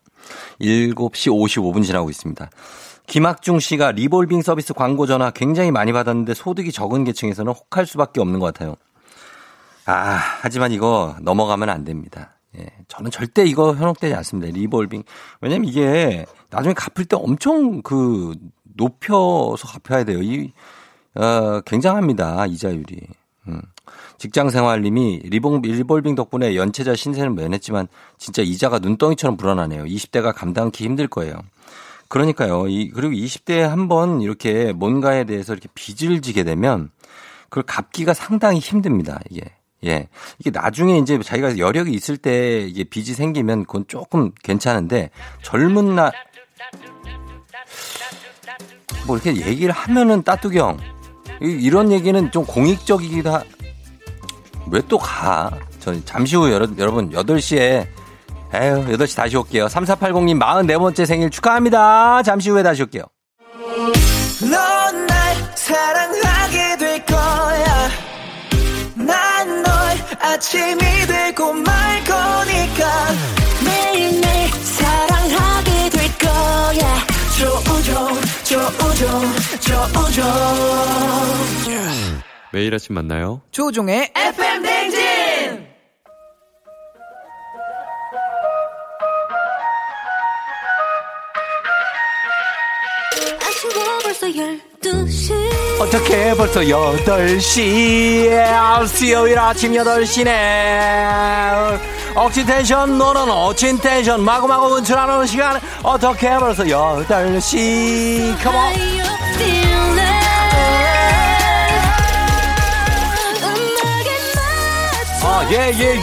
7시 55분 지나고 있습니다. 김학중 씨가 리볼빙 서비스 광고 전화 굉장히 많이 받았는데 소득이 적은 계층에서는 혹할 수밖에 없는 것 같아요. 아, 하지만 이거 넘어가면 안 됩니다. 예, 저는 절대 이거 현혹되지 않습니다. 리볼빙. 왜냐면 이게 나중에 갚을 때 엄청 그 높여서 갚아야 돼요. 이, 어, 굉장합니다. 이자율이. 음. 직장 생활님이 리봉, 리볼빙 덕분에 연체자 신세는 면했지만 진짜 이자가 눈덩이처럼 불어나네요. 20대가 감당하기 힘들 거예요. 그러니까요. 이, 그리고 20대에 한 번 이렇게 뭔가에 대해서 이렇게 빚을 지게 되면 그걸 갚기가 상당히 힘듭니다. 이게. 예. 이게 나중에 이제 자기가 여력이 있을 때 이게 빚이 생기면 그건 조금 괜찮은데 젊은 날, 뭐 이렇게 얘기를 하면은 따뚜기 형. 이- 이런 얘기는 좀 공익적이기도 하, 왜 또 가? 전 잠시 후 여러, 여러분 8시에 에휴 8시 다시 올게요. 3480님 44번째 생일 축하합니다. 잠시 후에 다시 올게요. 아침이 되고 말 거니까. 매일매일 사랑하게 될 거야. 조우종, 조우종, 조우종. 매일 아침 만나요. 조종의 FM 댕진! 어떻게 벌써 8시 수요일 아침 8시네. 억지 텐션 너는 어친 텐션 마구마구 운출하는 시간 어떻게 벌써 8시? 컴온 맞춰 아, 예, 예,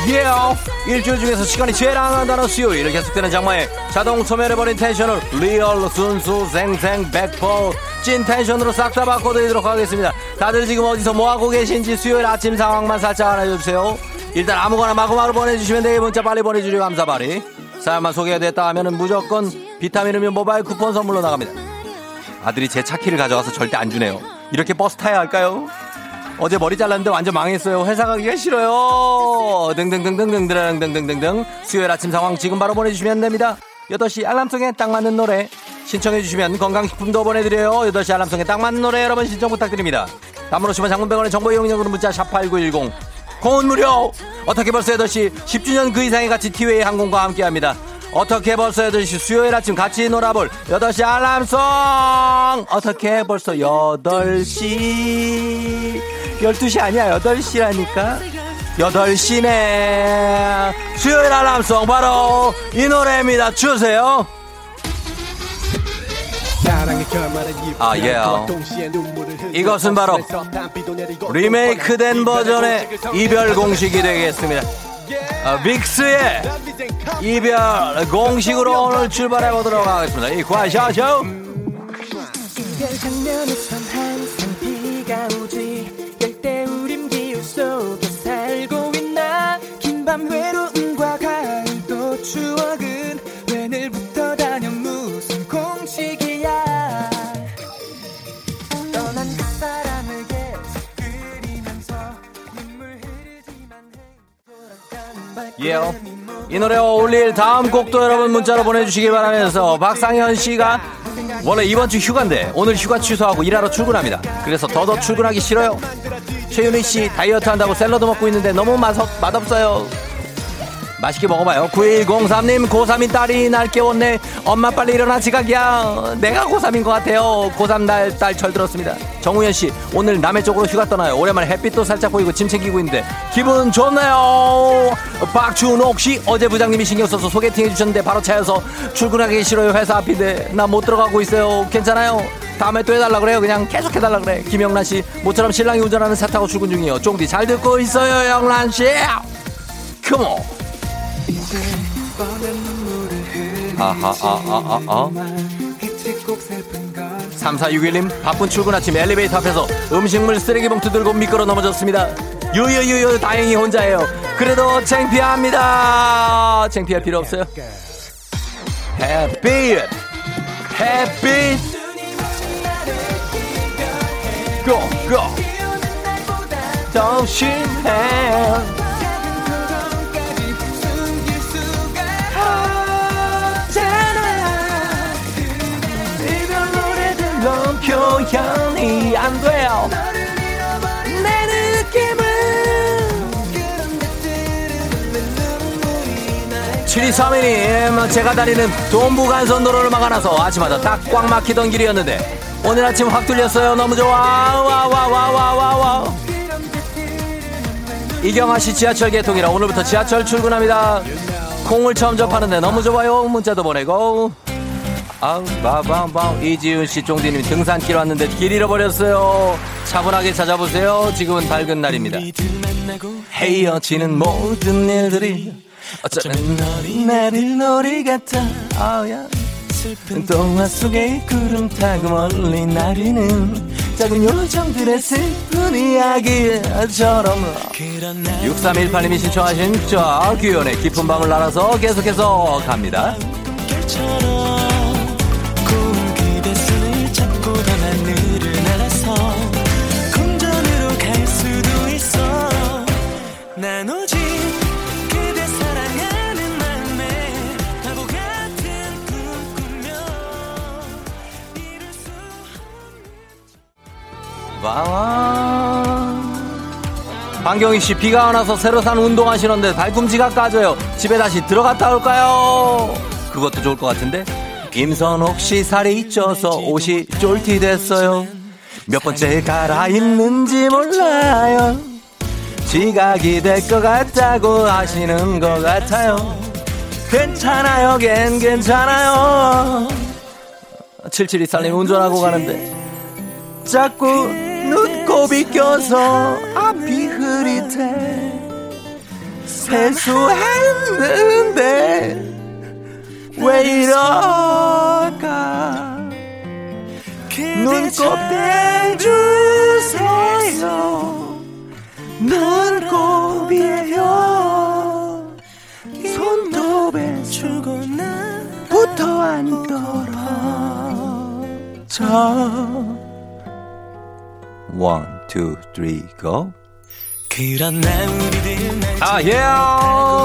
예. 일주일 중에서 시간이 제일 안 간다는 수요일 계속되는 장마에 자동 소멸해버린 텐션을 리얼 순수 생생 백퍼 찐 텐션으로 싹 다 바꿔드리도록 하겠습니다. 다들 지금 어디서 뭐하고 계신지 수요일 아침 상황만 살짝 알려주세요. 일단 아무거나 마구마구 보내주시면 되게 문자 빨리 보내주시고 감사바리. 사연만 소개됐다 하면은 무조건 비타민 음료 모바일 쿠폰 선물로 나갑니다. 아들이 제 차키를 가져가서 절대 안 주네요. 이렇게 버스 타야 할까요? 어제 머리 잘랐는데 완전 망했어요. 회사 가기가 싫어요. 등등등등등등등등등등 수요일 아침 상황 지금 바로 보내주시면 됩니다. 8시 알람송에 딱 맞는 노래 신청해주시면 건강식품도 보내드려요. 8시 알람송에 딱 맞는 노래 여러분 신청 부탁드립니다. 담으로 시면 장문병원의 정보 이용료로 문자 샵8910 공은 무료 어떻게 벌써 8시 10주년 그 이상의 가치 티웨이 항공과 함께합니다. 어떻게 벌써 8시? 수요일 아침 같이 놀아볼 8시 알람송! 어떻게 벌써 8시? 12시 아니야 8시라니까? 8시네. 수요일 알람송 바로 이 노래입니다. 주세요. 아, 예. 이것은 바로 리메이크된 버전의 이별 공식이 되겠습니다. 아, 빅스의 이별 공식으로 오늘 출발해 보도록 하겠습니다. 이 과샤쇼. 장 예. 발걸음이 이 노래 어울릴 다음 곡도 여러분 문자로 보내주시기 바라면서 박상현 씨가 원래 이번 주 휴가인데 오늘 휴가 취소하고 일하러 출근합니다. 그래서 더더 출근하기 싫어요. 최윤희 씨 다이어트 한다고 샐러드 먹고 있는데 너무 맛, 맛없어요. 맛있게 먹어봐요. 9103님 고3인 딸이 날 깨웠네. 엄마 빨리 일어나 지각이야. 내가 고3인 것 같아요. 고3 날 딸 철들었습니다. 정우현 씨 오늘 남해 쪽으로 휴가 떠나요. 오랜만에 햇빛도 살짝 보이고 짐 챙기고 있는데 기분 좋네요. 박준옥 씨 어제 부장님이 신경 써서 소개팅 해주셨는데 바로 차여서 출근하기 싫어요. 회사 앞인데 나 못 들어가고 있어요. 괜찮아요. 다음에 또 해달라 그래요. 그냥 계속 해달라 그래. 김영란 씨 모처럼 신랑이 운전하는 차 타고 출근 중이요. 쫑디 잘 듣고 있어요, 영란 씨. 컴온. 아하아아아아. 3461님 바쁜 출근 아침 엘리베이터 앞에서 음식물 쓰레기 봉투 들고 미끄러 넘어졌습니다. 유유유유 다행히 혼자예요. 그래도 창피합니다. 창피할 필요 없어요. 햇빛 햇빛 고고 정신해 안 돼요. 내 느낌은 7231님 제가 다니는 동부간선도로를 막아놔서 아침마다 딱 꽉 막히던 길이었는데 오늘 아침 확 뚫렸어요. 너무 좋아. 와와와와와와 이경아 씨 지하철 개통이라 오늘부터 지하철 출근합니다. 콩을 처음 접하는데 너무 좋아요. 문자도 보내고 아우 바밤밤 이지훈 씨 쫑디님 등산길 왔는데 길 잃어버렸어요 차분하게 찾아보세요. 지금은 밝은 날입니다. 헤어지는 모든 일들이 어쩌면 너리 내릴 놀이 같아. 아야. 동화 속의 구름 타고 멀리 나르는 작은 요정들의 슬픈 이야기처럼 6318님이 신청하신 저 규현의 깊은 밤을 날아서 계속해서 갑니다. 황경희 씨 비가 안 와서 새로 산 운동화 신었는데 발꿈치가 까져요. 집에 다시 들어갔다 올까요? 그것도 좋을 것 같은데. 임선옥 씨 살이 쪄서 옷이 쫄티 됐어요. 몇 번째 갈아입는지 몰라요. 지각이 될 것 같다고 하시는 것 같아요. 괜찮아요, 걘 괜찮아요. 7724님 운전하고 가는데 자꾸 눈곱이 껴서 앞이 흐릿해 세수했는데 왜 이럴까 눈곱 떼주세요 눈곱이에요. 손톱에 주고 나 붙어 안 떨어져 One, two, three, go. 그런 날 우리들 날 아, 예.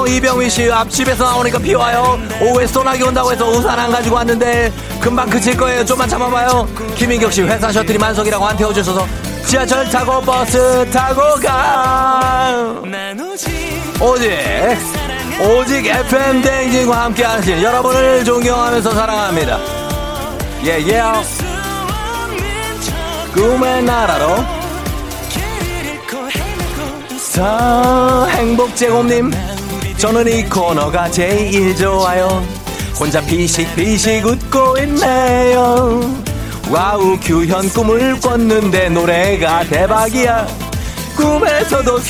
이병민 씨 앞집에서 나오니까 비 와요. 오후에 소나기 온다고 해서 우산 안 가지고 왔는데 금방 그칠 거예요. 좀만 참아봐요. 김인경 씨 회사 셔틀이 만석이라고 안 태워주셔서 지하철 타고 버스 타고 가. 난 오직 오직 FM 대행진과 함께 하신 여러분을 존경하면서 사랑합니다. 예, 예. 저 꿈의 나라로 자, 행복제공님, 저는 이 코너가 제일 좋아요. 혼자 피식피식 웃고 있네요. 와우, 규현 꿈을 꿨는데 노래가 대박이야. 꿈에서도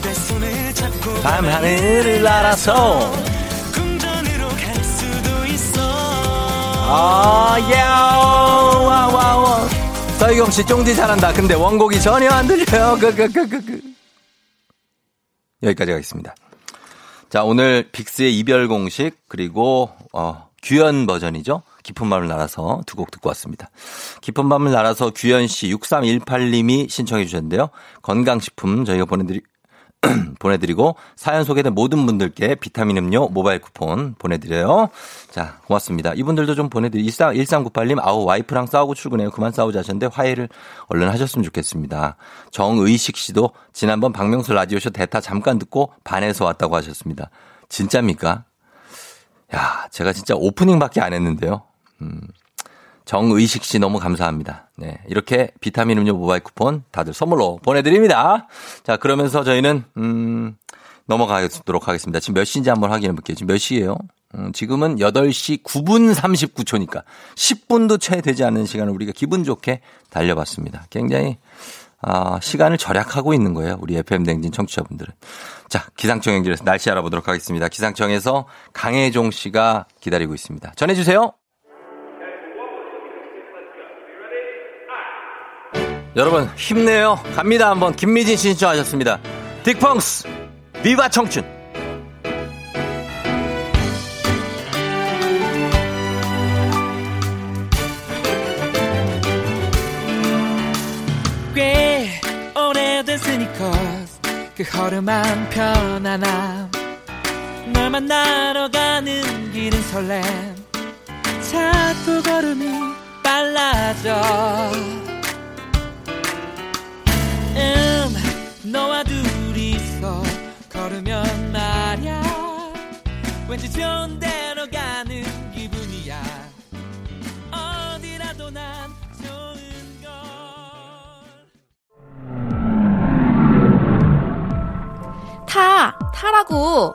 내 손을 잡고 밤하늘을 날아서, 아, 예, 와, 와, 와. 서희경 씨 쫑지 잘한다. 근데 원곡이 전혀 안 들려요. 그, 그, 그, 그, 그. 여기까지 가겠습니다. 자, 오늘 빅스의 이별 공식, 그리고, 어, 규현 버전이죠. 깊은 밤을 날아서 두 곡 듣고 왔습니다. 깊은 밤을 날아서 규현 씨 6318님이 신청해 주셨는데요. 건강식품 저희가 보내드리, 보내드리고 사연 소개된 모든 분들께 비타민 음료 모바일 쿠폰 보내드려요. 자, 고맙습니다. 이분들도 좀 보내드리, 14, 1398님, 아우, 와이프랑 싸우고 출근해요. 그만 싸우자 하셨는데 화해를 얼른 하셨으면 좋겠습니다. 정의식 씨도 지난번 박명수 라디오쇼 대타 잠깐 듣고 반해서 왔다고 하셨습니다. 진짜입니까? 야, 제가 진짜 오프닝밖에 안 했는데요. 음, 정의식 씨 너무 감사합니다. 네. 이렇게 비타민 음료 모바일 쿠폰 다들 선물로 보내드립니다. 자, 그러면서 저희는, 음, 넘어가도록 하겠습니다. 지금 몇 시인지 한번 확인해 볼게요. 지금 몇 시예요? 음, 지금은 8시 9분 39초니까 10분도 채 되지 않는 시간을 우리가 기분 좋게 달려봤습니다. 굉장히, 아, 시간을 절약하고 있는 거예요. 우리 FM 댕진 청취자분들은. 자, 기상청 연결해서 날씨 알아보도록 하겠습니다. 기상청에서 강혜종 씨가 기다리고 있습니다. 전해주세요. 여러분 힘내요. 갑니다 한번 김미진 씨 신청하셨습니다. 딕펑스 비바 청춘. 꽤 스니커스 그 허름한 편안함 널 만나러 가는 길은 설렘 자꾸 걸음이 빨라져 너와 둘이서 걸으면 말야. 왠지 좋은 데로 가는 기분이야. 어디라도 난 좋은 걸. 타, 타라고.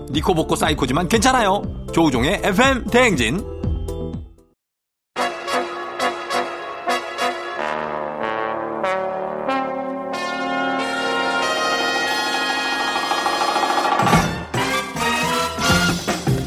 니코복코 사이코지만 괜찮아요. 조우종의 FM 대행진.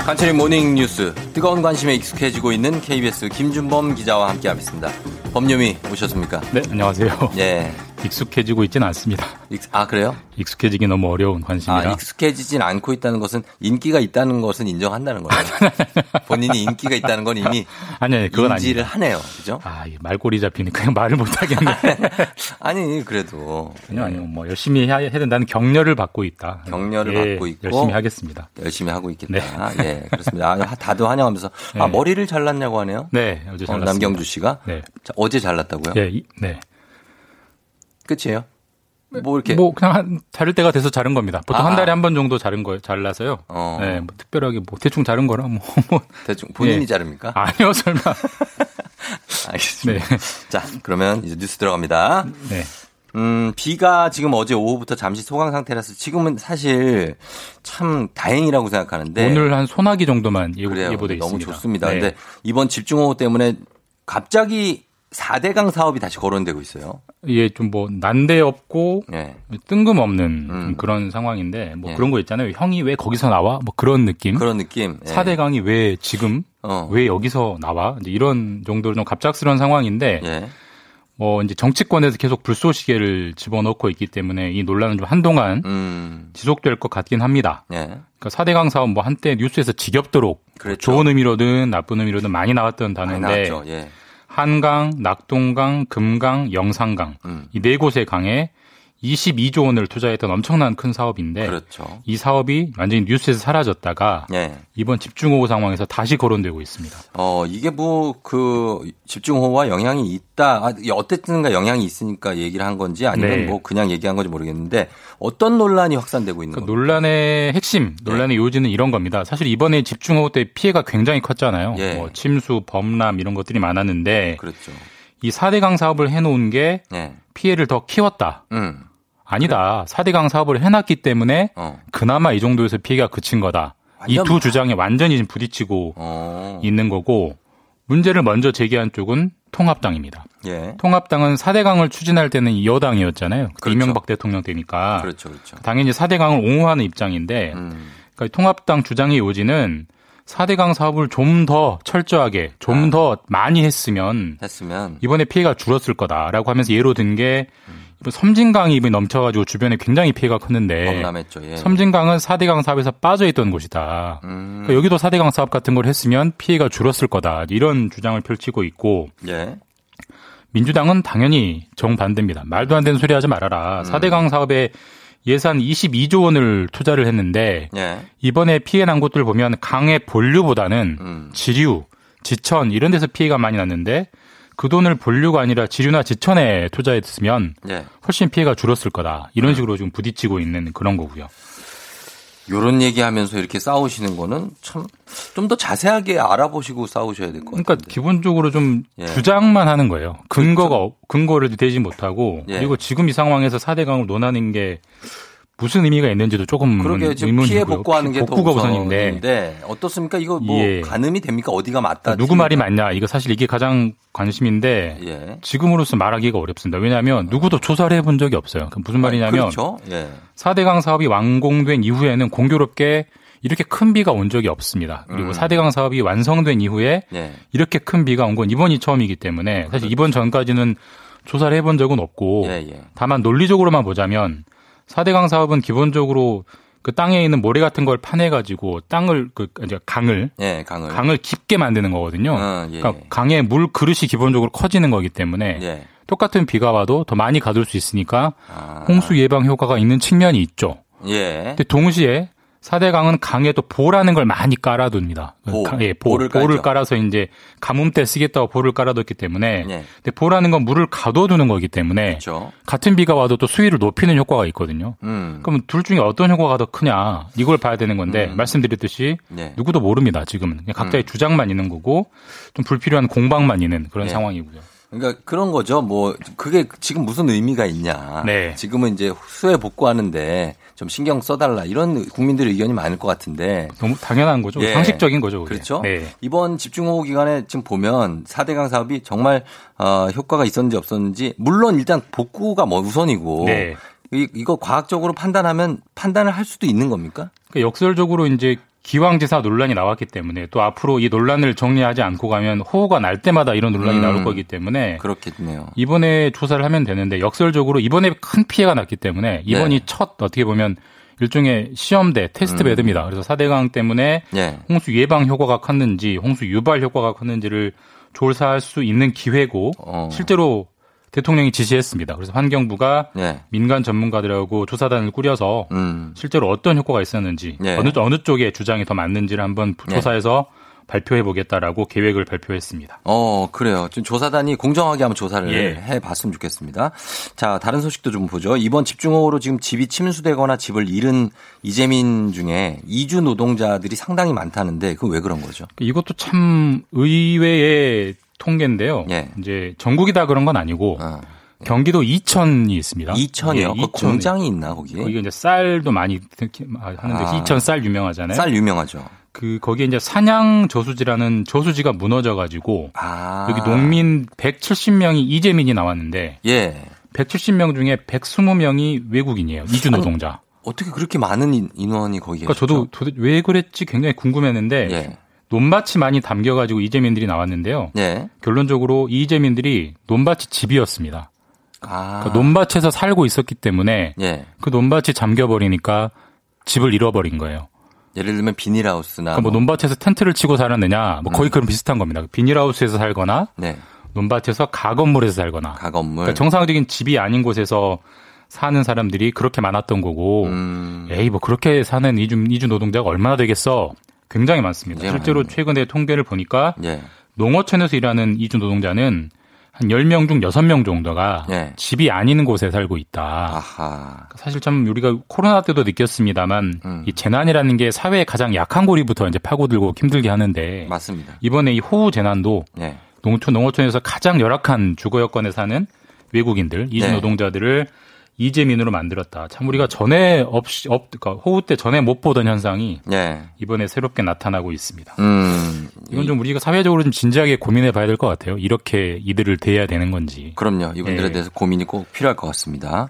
간추린 모닝 뉴스 뜨거운 관심에 익숙해지고 있는 KBS 김준범 기자와 함께하겠습니다. 범념이 오셨습니까? 네, 안녕하세요. 예. 익숙해지고 있지는 않습니다. 익- 아 그래요? 익숙해지기 너무 어려운 관심이라. 아, 익숙해지진 않고 있다는 것은 인기가 있다는 것은 인정한다는 거예요. 본인이 인기가 있다는 건 이미 아니, 아니, 그건 인지를 아닙니다. 하네요. 그죠? 아, 이 말꼬리 잡히니까 그냥 말을 못 하겠네. 아니, 그래도. 아니요, 아니요. 뭐 열심히 해야, 된다는 격려를 받고 있다. 격려를 예, 받고 있고. 열심히 하겠습니다. 열심히 하고 있겠다. 네. 예, 그렇습니다. 아, 다들 환영하면서. 아, 네. 머리를 잘랐냐고 하네요. 네, 어제 어, 잘랐습니다. 남경주 씨가. 네. 자, 어제 잘랐다고요? 예, 이- 네. 끝이에요? 뭐 이렇게. 뭐 그냥 한, 자를 때가 돼서 자른 겁니다. 보통 아. 한 달에 한 번 정도 자른 거 잘라서요. 어. 네, 뭐 특별하게 뭐 대충 자른 거라 뭐, 뭐. 대충 본인이 예. 자릅니까? 아니요, 설마. 알겠습니다. 네. 자, 그러면 이제 뉴스 들어갑니다. 네. 음, 비가 지금 어제 오후부터 잠시 소강 상태라서 지금은 사실 참 다행이라고 생각하는데. 오늘 한 소나기 정도만 예보, 그래요. 예보돼 너무 있습니다. 좋습니다. 네. 근데 이번 집중호우 때문에 갑자기 4대강 사업이 다시 거론되고 있어요. 예, 좀 뭐 난데 없고 예. 뜬금없는 음. 좀 그런 상황인데 뭐 예. 그런 거 있잖아요. 형이 왜 거기서 나와? 뭐 그런 느낌. 그런 느낌. 예. 4대강이 왜 지금 어. 왜 여기서 나와? 이제 이런 정도로 좀 갑작스러운 상황인데 예. 뭐 이제 정치권에서 계속 불쏘시개를 집어넣고 있기 때문에 이 논란은 좀 한동안 음. 지속될 것 같긴 합니다. 예. 그러니까 4대강 사업 뭐 한때 뉴스에서 지겹도록 그랬죠. 좋은 의미로든 나쁜 의미로든 많이 나왔던 많이 단어인데. 예. 한강, 낙동강, 금강, 영산강 음. 이네 곳의 강에 22조 원을 투자했던 엄청난 큰 사업인데 그렇죠. 이 사업이 완전히 뉴스에서 사라졌다가 예. 이번 집중호우 상황에서 다시 거론되고 있습니다. 어, 이게 뭐, 그, 집중호우와 영향이 있다. 아, 어쨌든가 영향이 있으니까 얘기를 한 건지 아니면 네. 뭐 그냥 얘기한 건지 모르겠는데 어떤 논란이 확산되고 있는 그 겁니까? 논란의 핵심, 네. 논란의 요지는 이런 겁니다. 사실 이번에 집중호우 때 피해가 굉장히 컸잖아요. 예. 뭐 침수, 범람 이런 것들이 많았는데 그렇죠. 이 4대강 사업을 해놓은 게 예. 피해를 더 키웠다. 음. 아니다. 4대강 사업을 해놨기 때문에 어. 그나마 이 정도에서 피해가 그친 거다. 이 두 주장에 완전히 지금 부딪히고 어. 있는 거고 문제를 먼저 제기한 쪽은 통합당입니다. 예. 통합당은 4대강을 추진할 때는 이 여당이었잖아요. 그렇죠. 이명박 대통령 때니까 그렇죠. 그렇죠. 당연히 4대강을 옹호하는 입장인데 음. 그러니까 통합당 주장의 요지는 4대강 사업을 좀 더 철저하게 아. 좀더 많이 했으면 했으면 이번에 피해가 줄었을 거다라고 하면서 예로 든게 섬진강이 입에 넘쳐가지고 주변에 굉장히 피해가 컸는데 범람했죠. 예. 섬진강은 4대강 사업에서 빠져있던 곳이다. 음. 그러니까 여기도 4대강 사업 같은 걸 했으면 피해가 줄었을 거다. 이런 주장을 펼치고 있고 예. 민주당은 당연히 정반대입니다. 말도 안 되는 소리 하지 말아라. 음. 4대강 사업에 예산 22조 원을 투자를 했는데 예. 이번에 피해 난 곳들 보면 강의 본류보다는 음. 지류, 지천 이런 데서 피해가 많이 났는데 그 돈을 본류가 아니라 지류나 지천에 투자했으면 예. 훨씬 피해가 줄었을 거다. 이런 음. 식으로 지금 부딪히고 있는 그런 거고요. 요런 얘기하면서 이렇게 싸우시는 거는 참 좀 더 자세하게 알아보시고 싸우셔야 될 것 같아요. 그러니까 기본적으로 좀 예. 주장만 하는 거예요. 근거가 없- 근거를 대지 못하고 예. 그리고 지금 이 상황에서 4대강을 논하는 게 무슨 의미가 있는지도 조금 그러게 지금 의문이고요. 피해 복구하는 게더 복구가 우선인데 우선인데 어떻습니까? 이거 뭐 예. 가늠이 됩니까? 어디가 맞다? 누구 말이 맞냐 이거 사실 이게 가장 관심인데 예. 지금으로서 말하기가 어렵습니다. 왜냐하면 누구도 조사를 해본 적이 없어요. 무슨 말이냐면 그렇죠. 예. 4대강 사업이 완공된 이후에는 공교롭게 이렇게 큰 비가 온 적이 없습니다. 그리고 음. 4대강 사업이 완성된 이후에 예. 이렇게 큰 비가 온 건 이번이 처음이기 때문에 사실 이번 전까지는 조사를 해본 적은 없고 그렇죠. 예, 예. 다만 논리적으로만 보자면 4대강 사업은 기본적으로 그 땅에 있는 모래 같은 걸 파내가지고 땅을 그 이제 강을 예, 강을. 강을 깊게 만드는 거거든요. 어, 예, 그러니까 강의 물 그릇이 기본적으로 커지는 거기 때문에 예. 똑같은 비가 와도 더 많이 가둘 수 있으니까 아. 홍수 예방 효과가 있는 측면이 있죠. 예. 근데 동시에 사대강은 강에 또 보라는 걸 많이 깔아둡니다. 보, 가- 예, 보, 보를 보를. 깔아서 이제 가뭄 때 쓰겠다고 보를 깔아뒀기 때문에 예. 근데 보라는 건 물을 가둬두는 거기 때문에 그렇죠. 같은 비가 와도 또 수위를 높이는 효과가 있거든요. 음. 그럼 둘 중에 어떤 효과가 더 크냐 이걸 봐야 되는 건데 말씀드렸듯이 네. 누구도 모릅니다. 지금은 각자의 주장만 있는 거고 좀 불필요한 공방만 있는 그런 네. 상황이고요. 그러니까 그런 거죠. 뭐 그게 지금 무슨 의미가 있냐. 네. 지금은 이제 수해 복구하는데 좀 신경 써달라 이런 국민들의 의견이 많을 것 같은데. 너무 당연한 거죠. 예. 상식적인 거죠. 그게. 그렇죠. 네. 이번 집중호우 기간에 지금 보면 4대강 사업이 정말 어, 효과가 있었는지 없었는지 물론 일단 복구가 뭐 우선이고 네. 이, 이거 과학적으로 판단하면 판단을 할 수도 있는 겁니까? 그러니까 역설적으로 이제 기왕지사 논란이 나왔기 때문에 또 앞으로 이 논란을 정리하지 않고 가면 호우가 날 때마다 이런 논란이 음. 나올 거기 때문에 그렇겠네요. 이번에 조사를 하면 되는데 역설적으로 이번에 큰 피해가 났기 때문에 이번이 네. 첫 어떻게 보면 일종의 시험대 테스트 음. 베드입니다. 그래서 4대강 때문에 예. 홍수 예방 효과가 컸는지 홍수 유발 효과가 컸는지를 조사할 수 있는 기회고 어. 실제로 대통령이 지시했습니다. 그래서 환경부가 예. 민간 전문가들하고 조사단을 꾸려서 음. 실제로 어떤 효과가 있었는지 네. 어느 어느 쪽의 주장이 더 맞는지를 한번 네. 조사해서 발표해 보겠다라고 계획을 발표했습니다. 어, 그래요. 좀 조사단이 공정하게 한번 조사를 예. 해 봤으면 좋겠습니다. 자, 다른 소식도 좀 보죠. 이번 집중호우로 지금 집이 침수되거나 집을 잃은 이재민 중에 이주 노동자들이 상당히 많다는데 그건 왜 그런 거죠? 이것도 참 의외의 통계인데요. 예. 이제 전국이 다 그런 건 아니고 어. 경기도 이천이 있습니다. 이천이요. 예, 그 이천이. 공장이 있나 거기? 거기 이제 쌀도 많이 특히 하는데 아. 이천 쌀 유명하잖아요. 쌀 유명하죠. 그 거기에 이제 산양 저수지라는 저수지가 무너져 가지고 아. 여기 농민 170명이 이재민이 나왔는데 예. 170명 중에 120명이 외국인이에요. 이주 노동자. 어떻게 그렇게 많은 인- 인원이 거기에 그러니까 저도 도대체 왜 그랬지 굉장히 궁금했는데 예. 논밭이 많이 담겨 가지고 이재민들이 나왔는데요. 예. 결론적으로 이 이재민들이 논밭이 집이었습니다. 아. 그러니까 논밭에서 살고 있었기 때문에 예. 그 논밭이 잠겨 버리니까 집을 잃어버린 거예요. 예를 들면 비닐하우스나 그러니까 뭐 논밭에서 텐트를 치고 살았느냐, 뭐 거의 그런 비슷한 겁니다. 비닐하우스에서 살거나 네. 논밭에서 가건물에서 살거나. 가건물. 그러니까 정상적인 집이 아닌 곳에서 사는 사람들이 그렇게 많았던 거고, 음. 에이 뭐 그렇게 사는 이주 이주 노동자가 얼마나 되겠어? 굉장히 많습니다. 실제로 많네요. 최근에 통계를 보니까 예. 농어촌에서 일하는 이주 노동자는 한 10명 중 6명 정도가 예. 집이 아닌 곳에 살고 있다. 아하. 사실 참 우리가 코로나 때도 느꼈습니다만 음. 이 재난이라는 게 사회의 가장 약한 고리부터 이제 파고들고 힘들게 하는데 맞습니다. 이번에 이 호우 재난도 예. 농촌 농어촌에서 가장 열악한 주거 여건에 사는 외국인들 이주 네. 노동자들을 이재민으로 만들었다. 참 우리가 전에 없이 없 그러니까 호우 때 전에 못 보던 현상이 예. 이번에 새롭게 나타나고 있습니다. 음. 이건 좀 우리가 사회적으로 좀 진지하게 고민해 봐야 될 것 같아요. 이렇게 이들을 대해야 되는 건지. 그럼요. 이분들에 예. 대해서 고민이 꼭 필요할 것 같습니다.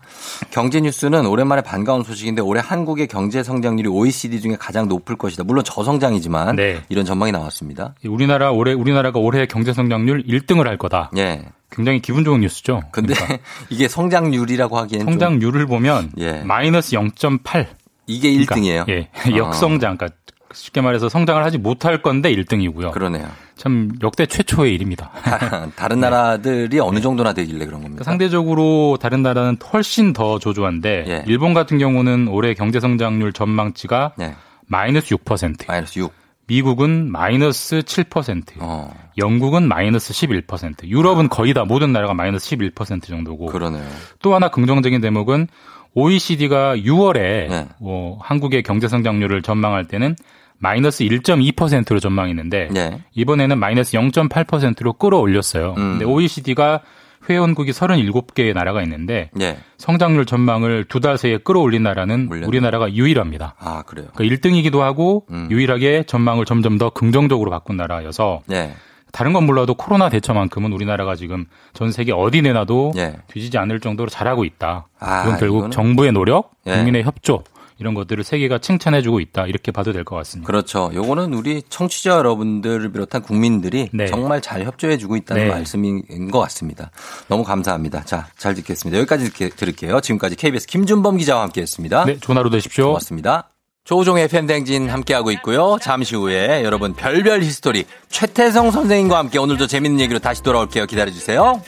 경제 뉴스는 오랜만에 반가운 소식인데 올해 한국의 경제 성장률이 OECD 중에 가장 높을 것이다. 물론 저성장이지만 네. 이런 전망이 나왔습니다. 우리나라 올해 우리나라가 올해 경제 성장률 1등을 할 거다. 예. 굉장히 기분 좋은 뉴스죠. 근데 그러니까 이게 성장률이라고 하기엔 좀 성장률을 보면 예. 마이너스 0.8. 이게 1등이에요. 예. 역성장. 그러니까 쉽게 말해서 성장을 하지 못할 건데 1등이고요. 그러네요. 참 역대 최초의 일입니다. 다른 나라들이 어느 정도나 되길래 그런 겁니까? 그러니까 상대적으로 다른 나라는 훨씬 더 조조한데 예. 일본 같은 경우는 올해 경제 성장률 전망치가 네. 마이너스 6%, 마이너스 6. 미국은 마이너스 7%, 어. 영국은 마이너스 11%, 유럽은 거의 다 모든 나라가 마이너스 11% 정도고 그러네요. 또 하나 긍정적인 대목은 OECD가 6월에 네. 어, 한국의 경제 성장률을 전망할 때는 마이너스 1.2%로 전망했는데 네. 이번에는 마이너스 0.8%로 끌어올렸어요. 음. 근데 OECD가 회원국이 37개의 나라가 있는데 예. 성장률 전망을 두 달 새에 끌어올린 나라는 올렸네. 우리나라가 유일합니다. 아, 그래요. 그러니까 1등이기도 하고 음. 유일하게 전망을 점점 더 긍정적으로 바꾼 나라여서 예. 다른 건 몰라도 코로나 대처만큼은 우리나라가 지금 전 세계 어디 내놔도 예. 뒤지지 않을 정도로 잘하고 있다. 아, 이건 결국 이거는- 정부의 노력, 예. 국민의 협조 이런 것들을 세계가 칭찬해주고 있다. 이렇게 봐도 될 것 같습니다. 그렇죠. 요거는 우리 청취자 여러분들을 비롯한 국민들이 네. 정말 잘 협조해주고 있다는 네. 말씀인 것 같습니다. 너무 감사합니다. 자, 잘 듣겠습니다. 여기까지 듣게- 들을게요. 지금까지 KBS 김준범 기자와 함께했습니다. 네, 좋은 하루 되십시오. 고맙습니다. 조우종의 FM 대행진 함께하고 있고요. 잠시 후에 여러분 별별 히스토리 최태성 선생님과 함께 오늘도 재밌는 얘기로 다시 돌아올게요. 기다려주세요.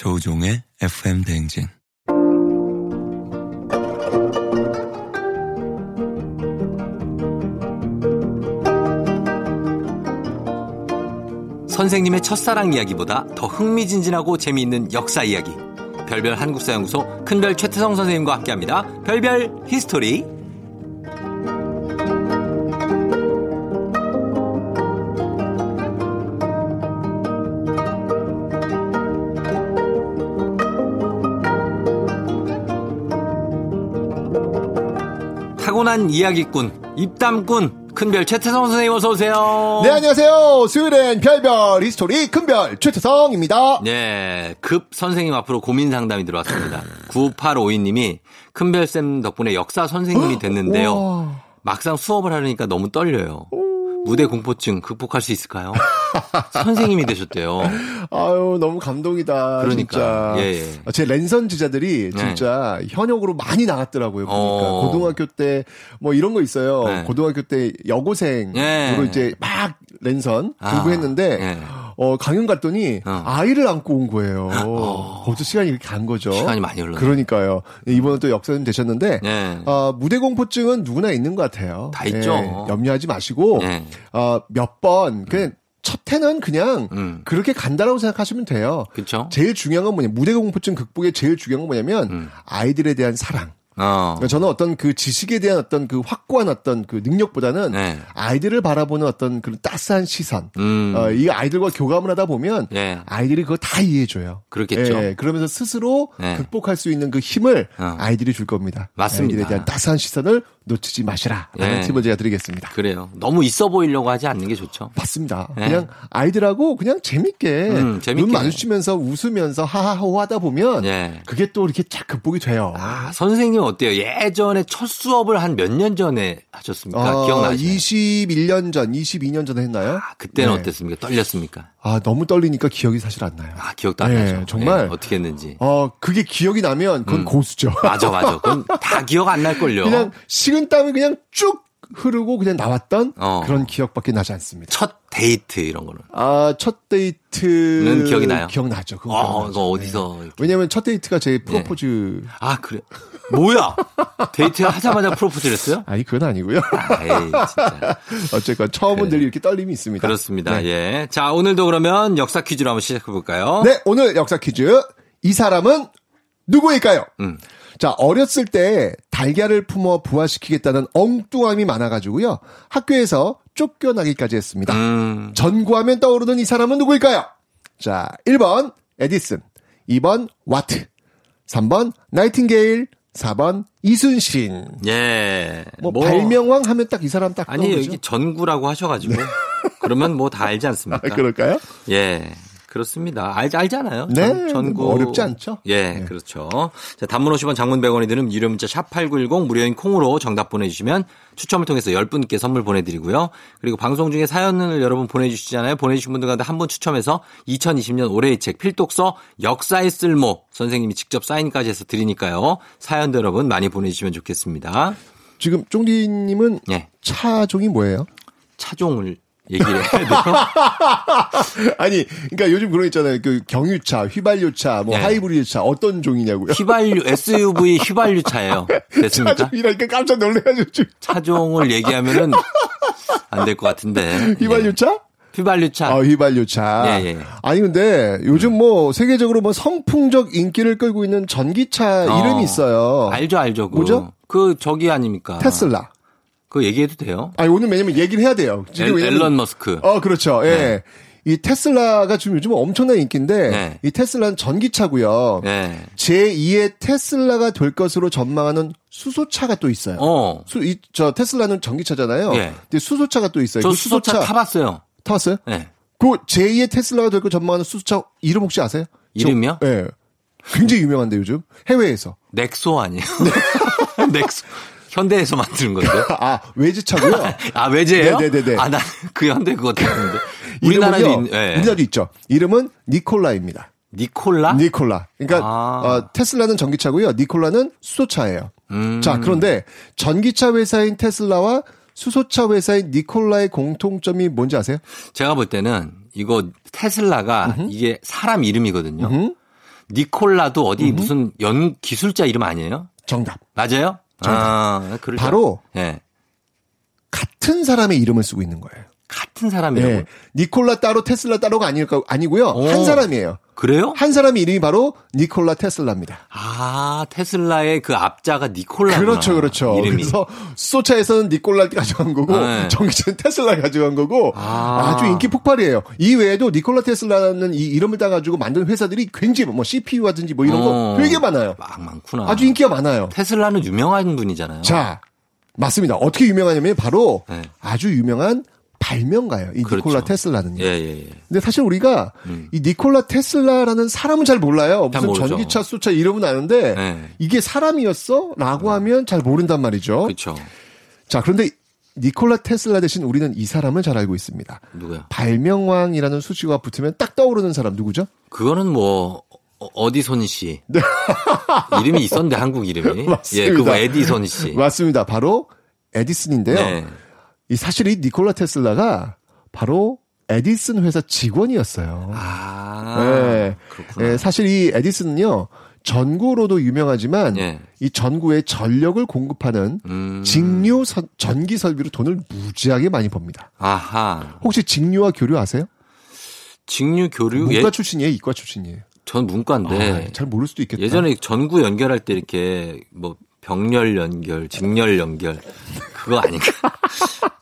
조우종의 FM 대행진. 선생님의 첫사랑 이야기보다 더 흥미진진하고 재미있는 역사 이야기. 별별 한국사연구소 큰별 최태성 선생님과 함께합니다. 별별 히스토리. 타고난 이야기꾼, 입담꾼, 큰별 최태성 선생님 어서 오세요. 네, 안녕하세요. 수요일엔 별별 히스토리 큰별 최태성입니다. 네, 급 선생님 앞으로 고민 상담이 들어왔습니다. 9852님이 큰별 쌤 덕분에 역사 선생님이 됐는데요. 와. 막상 수업을 하려니까 너무 떨려요. 무대 공포증 극복할 수 있을까요? 선생님이 되셨대요. 아유, 너무 감동이다. 그러니까. 진짜. 예, 예. 제 랜선 제자들이 네. 진짜 현역으로 많이 나갔더라고요. 보니까. 어. 고등학교 때 뭐 이런 거 있어요. 네. 고등학교 때 여고생으로 예. 이제 막 랜선 아, 공부했는데 예. 어, 강연 갔더니 어. 아이를 안고 온 거예요. 어. 벌써 시간이 이렇게 간 거죠. 시간이 많이 흘렀네. 그러니까요. 이번에 또 역사님 되셨는데 네. 어, 무대 공포증은 누구나 있는 것 같아요. 다 있죠. 예, 염려하지 마시고 네. 어, 몇번 그냥 첫 해는 그냥 음. 그렇게 간다라고 생각하시면 돼요. 그쵸? 제일 중요한 건 뭐냐 무대 공포증 극복의 제일 중요한 건 뭐냐면 음. 아이들에 대한 사랑. 어. 그러니까 저는 어떤 그 지식에 대한 어떤 그 확고한 어떤 그 능력보다는 네. 아이들을 바라보는 어떤 그런 따스한 시선. 음. 어, 이 아이들과 교감을 하다 보면 예. 아이들이 그거 다 이해해줘요. 그렇겠죠. 예, 그러면서 스스로 네. 극복할 수 있는 그 힘을 어. 아이들이 줄 겁니다. 맞습니다. 아이들에 대한 따스한 시선을 놓치지 마시라. 라는 예. 팁을 제가 드리겠습니다. 그래요. 너무 있어 보이려고 하지 않는 게 좋죠. 맞습니다. 네. 그냥 아이들하고 그냥 재밌게, 음, 재밌게. 눈 마주치면서 웃으면서 하하호 하다 보면 예. 그게 또 이렇게 쫙 극복이 돼요. 아, 선생님 어때요? 예전에 첫 수업을 한 몇 년 전에 하셨습니까? 기억나시나요? 21년 전, 22년 전에 했나요? 아, 그때는 네. 어땠습니까? 떨렸습니까? 아, 너무 떨리니까 기억이 사실 안 나요. 아, 기억도 안 네, 나죠. 정말. 예, 어떻게 했는지. 어, 그게 기억이 나면 그건 음. 고수죠. 맞아, 맞아. 그건 다 기억 안 날걸요. 그냥 식은땀이 그냥 쭉 흐르고 그냥 나왔던 어. 그런 기억밖에 나지 않습니다. 첫 데이트 이런 거는. 아, 첫 데이트는 는 기억이 나요? 기억나죠. 그건 어, 기억나죠. 이거 어디서. 네. 왜냐면 첫 데이트가 제 프로포즈. 아, 그래. 뭐야? 데이트 하자마자 프로포즈를 했어요? 아니, 그건 아니고요. 아, 에이, 진짜. 어쨌건 처음은 늘 이렇게 떨림이 있습니다. 그렇습니다. 네. 예. 자, 오늘도 그러면 역사 퀴즈로 한번 시작해 볼까요? 네, 오늘 역사 퀴즈. 이 사람은 누구일까요? 음. 자, 어렸을 때 달걀을 품어 부화시키겠다는 엉뚱함이 많아가지고요. 학교에서 쫓겨나기까지 했습니다. 음. 전구하면 떠오르는 이 사람은 누구일까요? 자, 1번 에디슨, 2번 와트, 3번 나이팅게일, 4번 이순신. 예. 뭐, 발명왕 하면 딱 이 사람 딱 아니, 떠오르죠? 여기 전구라고 하셔 가지고. 그러면 뭐 다 알지 않습니까? 아, 그럴까요? 예. 그렇습니다. 알, 알잖아요. 네, 전, 전구. 뭐 어렵지 않죠? 예, 네. 그렇죠. 자, 단문 50원 장문 100원이 드는 유료 문자 샵8910 무료인 콩으로 정답 보내주시면 추첨을 통해서 10분께 선물 보내드리고요. 그리고 방송 중에 사연을 여러분 보내주시잖아요. 보내주신 분들 가운데 한 분 추첨해서 2020년 올해의 책 필독서 역사의 쓸모 선생님이 직접 사인까지 해서 드리니까요. 사연도 여러분 많이 보내주시면 좋겠습니다. 지금 쫑디님은 예. 차종이 뭐예요? 차종을 얘기를 해야 돼요. 아니, 그러니까 요즘 그런 거 있잖아요. 그 경유차, 휘발유차, 뭐 네. 하이브리드차 어떤 종이냐고요? 휘발유, SUV 휘발유차예요. 됐습니까? 차종이라니까 깜짝 놀래가지고. 차종을 얘기하면은 안 될 것 같은데. 휘발유차? 예. 휘발유차. 아, 휘발유차. 예, 예. 아니 근데 요즘 뭐 세계적으로 뭐 선풍적 인기를 끌고 있는 전기차 어. 이름이 있어요. 알죠, 알죠. 그, 뭐죠? 그 저기 아닙니까? 테슬라. 그거 얘기해도 돼요? 아니 오늘 왜냐면 얘기를 해야 돼요. 지금 엘, 앨런 머스크. 어, 그렇죠. 예. 네. 이 테슬라가 지금 요즘 엄청난 인기인데 네. 이 테슬라는 전기차고요. 네. 제2의 테슬라가 될 것으로 전망하는 수소차가 또 있어요. 어. 수, 이, 저 테슬라는 전기차잖아요. 예. 근데 수소차가 또 있어요. 저그 수소차 타봤어요. 타봤어요? 네. 그 제2의 테슬라가 될거 전망하는 수소차 이름 혹시 아세요? 이름이요? 저- 예. 굉장히 유명한데 요즘 해외에서. 넥소 아니에요? 넥소. 현대에서 만드는 건데. 아 외제차고요. 아, 외제예요? 네네네네. 아, 난 그 현대 그거 듣는데. 우리나라에도 이름은요, 있, 예. 우리나라도 있죠. 이름은 니콜라입니다. 니콜라? 니콜라. 그러니까 아. 어, 테슬라는 전기차고요. 니콜라는 수소차예요. 음. 자, 그런데 전기차 회사인 테슬라와 수소차 회사인 니콜라의 공통점이 뭔지 아세요? 제가 볼 때는 이거 테슬라가 이게 사람 이름이거든요. 음? 니콜라도 어디 무슨 연 기술자 이름 아니에요? 정답. 맞아요? 정답. 아, 바로 예. 같은 사람의 이름을 쓰고 있는 거예요. 같은 사람이라고. 예. 니콜라 따로 테슬라 따로가 아닐까 아니고요. 오. 한 사람이에요. 그래요? 한 사람의 이름이 바로 니콜라 테슬라입니다. 아, 테슬라의 그 앞자가 니콜라. 그렇죠, 그렇죠. 이름이. 그래서 수소차에서는 니콜라 가져간 거고 네. 전기차는 테슬라 가져간 거고 아. 아. 주 인기 폭발이에요. 이 외에도 니콜라 테슬라는 이 이름을 따가지고 만든 회사들이 굉장히 뭐 CPU라든지 뭐 이런 어. 거 되게 많아요. 막 많구나. 아주 인기가 많아요. 테슬라는 유명한 분이잖아요. 자, 맞습니다. 어떻게 유명하냐면 바로 네. 아주 유명한 발명가예요. 이 그렇죠. 니콜라 테슬라는요. 예, 예, 예. 근데 사실 우리가 이 니콜라 테슬라라는 사람은 잘 몰라요. 잘 무슨 모르죠. 전기차, 수차 이름은 아는데 네. 이게 사람이었어? 라고 하면 잘 모른단 말이죠. 그렇죠. 자, 그런데 니콜라 테슬라 대신 우리는 이 사람을 잘 알고 있습니다. 누구야? 발명왕이라는 수식어가 붙으면 딱 떠오르는 사람 누구죠? 그거는 뭐 어- 어디손 씨. 이름이 있었는데 한국 이름이. 맞습니다. 예, 그거 에디손 씨. 맞습니다. 바로 에디슨인데요. 네. 이 사실 이 니콜라 테슬라가 바로 에디슨 회사 직원이었어요. 아. 네. 그렇구나. 예, 사실 이 에디슨은요. 전구로도 유명하지만 예. 이 전구에 전력을 공급하는 음. 직류 선- 전기 설비로 돈을 무지하게 많이 법니다. 아하. 혹시 직류와 교류 아세요? 직류 교류 문과 예, 출신이에요, 이과 출신이에요. 전 문과인데 아, 잘 모를 수도 있겠다. 예전에 전구 연결할 때 이렇게 뭐 병렬 연결, 직렬 연결 그거 아닌가?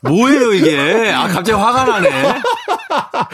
뭐예요 이게? 아 갑자기 화가 나네.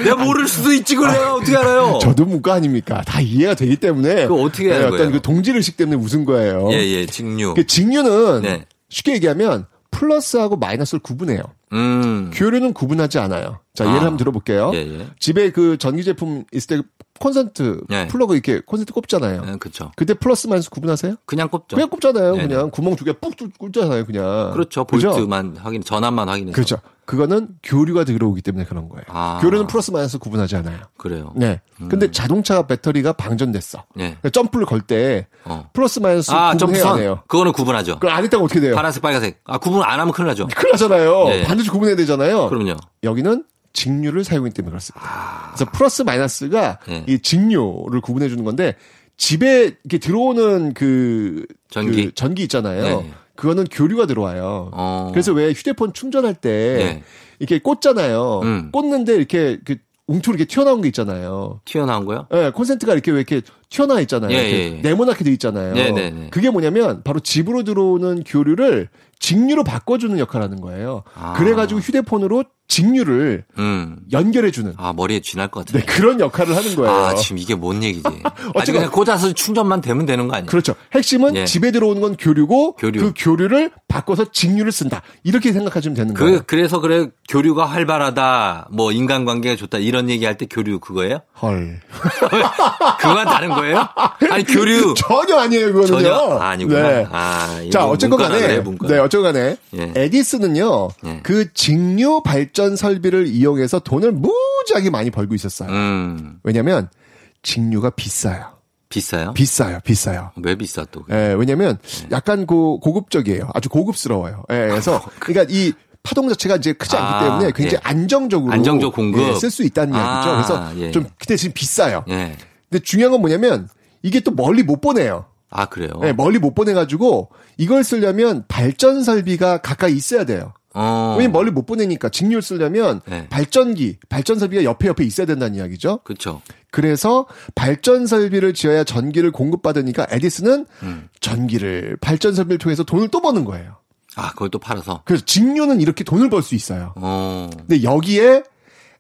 내가 모를 수도 있지 그래요. 어떻게 알아요? 저도 문과 아닙니까? 다 이해가 되기 때문에. 그거 어떻게 하는 예, 어떤 거예요? 그 동질 의식 때문에 웃은 거예요. 예, 예, 직류. 그 직류는 네. 쉽게 얘기하면 플러스하고 마이너스를 구분해요. 음. 교류는 구분하지 않아요. 자, 예를 아. 한번 들어볼게요. 예, 예. 집에 그 전기 제품 있을 때 콘센트 예. 플러그 이렇게 콘센트 꼽잖아요. 네, 그렇죠. 그때 플러스 마이너스 구분하세요? 그냥 꼽죠. 그냥 꼽잖아요. 네네. 그냥 구멍 두 개푹 꼽잖아요. 그냥. 그렇죠. 볼트만 확인, 전압만 확인해서. 그렇죠. 그거는 교류가 들어오기 때문에 그런 거예요. 아. 교류는 플러스 마이너스 구분하지 않아요. 그래요. 네. 근데 자동차 배터리가 방전됐어. 네. 그러니까 점프를 걸때 어. 플러스 마이너스 아, 구분해야 점프선. 해요. 그거는 구분하죠. 그걸 안 했다고 어떻게 돼요? 파란색, 빨간색. 아, 구분 안 하면 큰일 나죠. 큰일 나잖아요. 네. 반드시 구분해야 되잖아요. 그럼요. 여기는 직류를 사용하기 때문에 그렇습니다. 그래서 플러스 마이너스가 네. 이 직류를 구분해 주는 건데 집에 이렇게 들어오는 그 전기. 그 전기 있잖아요. 네. 그거는 교류가 들어와요. 어. 그래서 왜 휴대폰 충전할 때 네. 이렇게 꽂잖아요. 음. 꽂는데 이렇게 그 웅투로 이렇게 튀어나온 게 있잖아요. 튀어나온 거요? 예, 콘센트가 이렇게 왜 이렇게 튀어나와 있잖아요. 예, 예, 예. 네모나게 돼 있잖아요. 네, 네, 네. 그게 뭐냐면 바로 집으로 들어오는 교류를 직류로 바꿔주는 역할을 하는 거예요. 아. 그래가지고 휴대폰으로 직류를 음. 연결해주는 아, 머리에 쥐날 것 같아. 네, 그런 역할을 하는 거예요. 아, 지금 이게 뭔 얘기지? 어쨌건- 그냥 꽂아서 충전만 되면 되는 거 아니야? 그렇죠. 핵심은 예. 집에 들어오는 건 교류고 교류. 그 교류를 바꿔서 직류를 쓴다. 이렇게 생각하시면 되는 그, 거예요. 그래서 그래, 교류가 활발하다, 뭐, 인간관계가 좋다, 이런 얘기 할 때 교류 그거예요? 헐. 그건 다른 거예요? 아니, 교류. 전혀 아니에요, 그거는요. 전혀? 아, 아니구나. 네. 아, 자, 어쨌건 간에, 문과. 네, 어쨌건 간에, 예. 에디슨은요, 예. 그 직류 발전 설비를 이용해서 돈을 무지하게 많이 벌고 있었어요. 음, 왜냐면, 직류가 비싸요. 비싸요? 비싸요, 비싸요. 왜 비싸 또? 예, 왜냐면, 네. 약간 고, 고급적이에요. 아주 고급스러워요. 예, 그래서, 그러니까 이, 파동 자체가 이제 크지 않기 아, 때문에 굉장히 예. 안정적으로 안정적 공급. 쓸수 있다는 아, 이야기죠. 그래서 예. 좀 그때 지금 비싸요. 예. 근데 중요한 건 뭐냐면 이게 또 멀리 못 보내요. 아, 그래요? 네, 멀리 못 보내가지고 이걸 쓰려면 발전 설비가 가까이 있어야 돼요. 어. 왜냐면 멀리 못 보내니까 직류를 쓰려면 네. 발전기, 발전 설비가 옆에 옆에 있어야 된다는 이야기죠. 그쵸. 그래서 발전 설비를 지어야 전기를 공급받으니까 에디슨은 음. 전기를 발전 설비를 통해서 돈을 또 버는 거예요. 아, 그걸 또 팔아서? 그래서 직류는 이렇게 돈을 벌 수 있어요. 어. 근데 여기에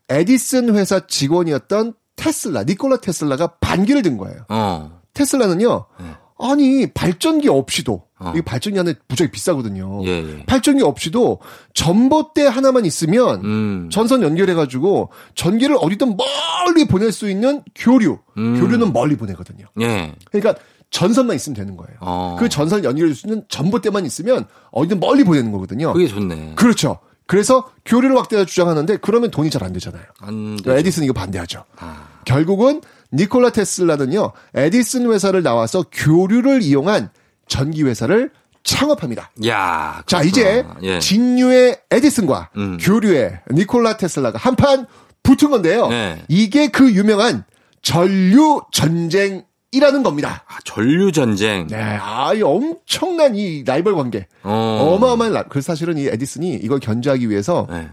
에디슨 회사 직원이었던 테슬라, 니콜라 테슬라가 반기를 든 거예요. 어. 테슬라는요. 네. 아니 발전기 없이도 어. 이게 발전기 하나 무지하게 비싸거든요. 예, 예. 발전기 없이도 전봇대 하나만 있으면 음. 전선 연결해가지고 전기를 어디든 멀리 보낼 수 있는 교류. 음. 교류는 멀리 보내거든요. 예. 그러니까 전선만 있으면 되는 거예요. 어. 그 전선 연결해 줄수 있는 전봇대만 있으면 어디든 멀리 보내는 거거든요. 그게 좋네. 그렇죠. 그래서 교류를 확대해 주장하는데 그러면 돈이 잘 안 되잖아요. 안 그러니까 되죠. 에디슨 이거 반대하죠. 아. 결국은 니콜라 테슬라는요, 에디슨 회사를 나와서 교류를 이용한 전기 회사를 창업합니다. 야. 자, 그렇구나. 이제 예. 직류의 에디슨과 음. 교류의 니콜라 테슬라가 한판 붙은 건데요. 네. 이게 그 유명한 전류 전쟁 이라는 겁니다. 아, 전류 전쟁. 네, 아, 이 엄청난 이 라이벌 관계. 어. 어. 마어마한 라, 그 사실은 이 에디슨이 이걸 견제하기 위해서 네.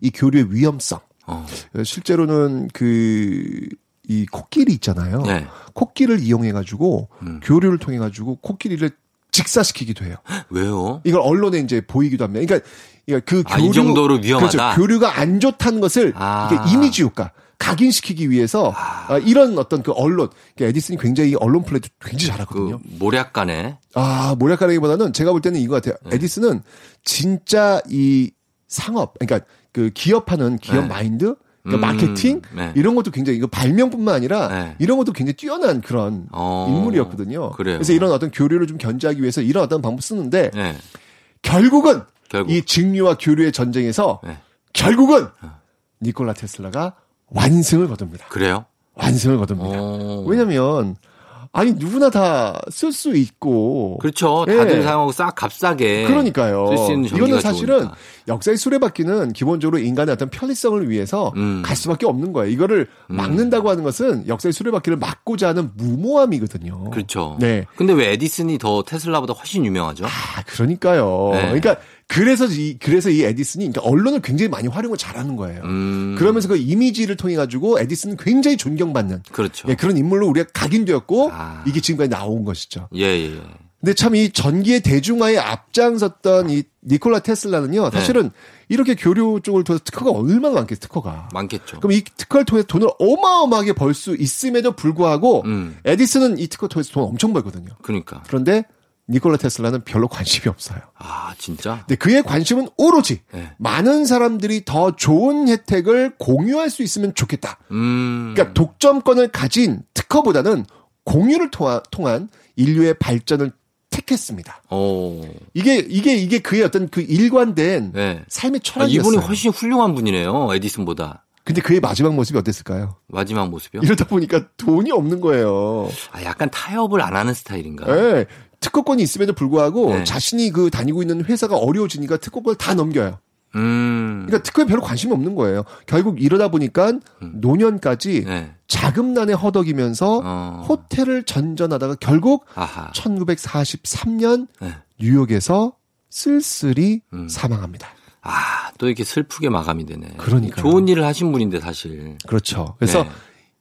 이 교류의 위험성. 어. 실제로는 그, 이 코끼리 있잖아요. 네. 코끼리를 이용해 가지고 음. 교류를 통해 가지고 코끼리를 직사시키기도 해요. 왜요? 이걸 언론에 이제 보이기도 합니다. 그러니까, 그 아, 교류. 이 정도로 위험하다? 그렇죠. 교류가 안 좋다는 것을 아. 이게 이미지 효과. 각인시키기 위해서 아, 이런 어떤 그 언론, 그러니까 에디슨이 굉장히 이 언론 플레이도 굉장히 잘하거든요. 그 모략간에 아, 모략가라기보다는 제가 볼 때는 이거 같아요. 네. 에디슨은 진짜 이 상업, 그러니까 그 기업하는 기업 네. 마인드, 그러니까 음, 마케팅 네. 이런 것도 굉장히 이거 발명뿐만 아니라 네. 이런 것도 굉장히 뛰어난 그런 어. 인물이었거든요. 그래요. 래서 이런 어떤 교류를 좀 견제하기 위해서 이런 어떤 방법 쓰는데 네. 결국은 결국 이 직류와 교류의 전쟁에서 네. 결국은 니콜라 테슬라가 완승을 거둡니다. 그래요? 완승을 거둡니다. 어. 왜냐면 아니 누구나 다 쓸 수 있고 그렇죠. 예. 다들 사용하고 싹 값싸게 그러니까요. 쓸수 있는 전기가 이거는 사실은 좋으니까. 역사의 수레바퀴는 기본적으로 인간의 어떤 편리성을 위해서 음. 갈 수밖에 없는 거예요. 이거를 막는다고 하는 것은 역사의 수레바퀴를 막고자 하는 무모함이거든요. 그렇죠. 네. 근데 왜 에디슨이 더 테슬라보다 훨씬 유명하죠? 아, 그러니까요. 네. 그러니까 그래서 이 그래서 이 에디슨이 그러니까 언론을 굉장히 많이 활용을 잘하는 거예요. 음. 그러면서 그 이미지를 통해 가지고 에디슨은 굉장히 존경받는 그렇죠. 예, 그런 인물로 우리가 각인되었고 아. 이게 지금까지 나온 것이죠. 예, 예. 예. 근데 참 이 전기의 대중화에 앞장섰던 이 니콜라 테슬라는요. 네. 사실은 이렇게 교류 쪽을 통해서 특허가 얼마나 많겠어요, 특허가. 많겠죠. 그럼 이 특허를 통해서 돈을 어마어마하게 벌 수 있음에도 불구하고 음. 에디슨은 이 특허 통해서 돈 엄청 벌거든요. 그러니까. 그런데 니콜라 테슬라는 별로 관심이 없어요. 아, 진짜? 근데 그의 관심은 오로지 네. 많은 사람들이 더 좋은 혜택을 공유할 수 있으면 좋겠다. 음. 그러니까 독점권을 가진 특허보다는 공유를 통한, 통한 인류의 발전을 택했습니다. 어. 이게 이게 이게 그의 어떤 그 일관된 네. 삶의 아, 철학이었어요. 이분이 훨씬 훌륭한 분이네요. 에디슨보다. 근데 그의 마지막 모습이 어땠을까요? 마지막 모습이요? 이러다 보니까 돈이 없는 거예요. 아, 약간 타협을 안 하는 스타일인가? 예. 특허권이 있음에도 불구하고 네. 자신이 그 다니고 있는 회사가 어려워지니까 특허권을 다 넘겨요. 음. 그러니까 특허에 별로 관심이 없는 거예요. 결국 이러다 보니까 노년까지 네. 자금난에 허덕이면서 어. 호텔을 전전하다가 결국 아하. 1943년 네. 뉴욕에서 쓸쓸히 음. 사망합니다. 아, 또 이렇게 슬프게 마감이 되네. 그러니까요. 좋은 일을 하신 분인데, 사실. 그렇죠. 그래서 네.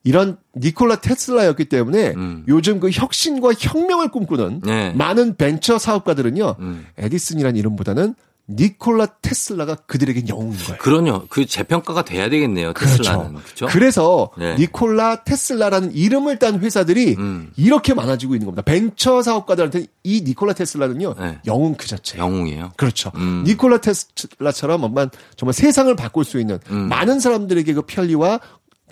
이런 니콜라 테슬라였기 때문에 음. 요즘 그 혁신과 혁명을 꿈꾸는 네. 많은 벤처 사업가들은요 음. 에디슨이라는 이름보다는 니콜라 테슬라가 그들에겐 영웅인 거예요. 그럼요. 그 재평가가 돼야 되겠네요. 테슬라는. 그렇죠? 그래서 네. 니콜라 테슬라라는 이름을 딴 회사들이 음. 이렇게 많아지고 있는 겁니다. 벤처 사업가들한테 이 니콜라 테슬라는요 네. 영웅 그 자체. 영웅이에요. 그렇죠. 음. 니콜라 테슬라처럼 정말 정말 세상을 바꿀 수 있는 음. 많은 사람들에게 그 편리와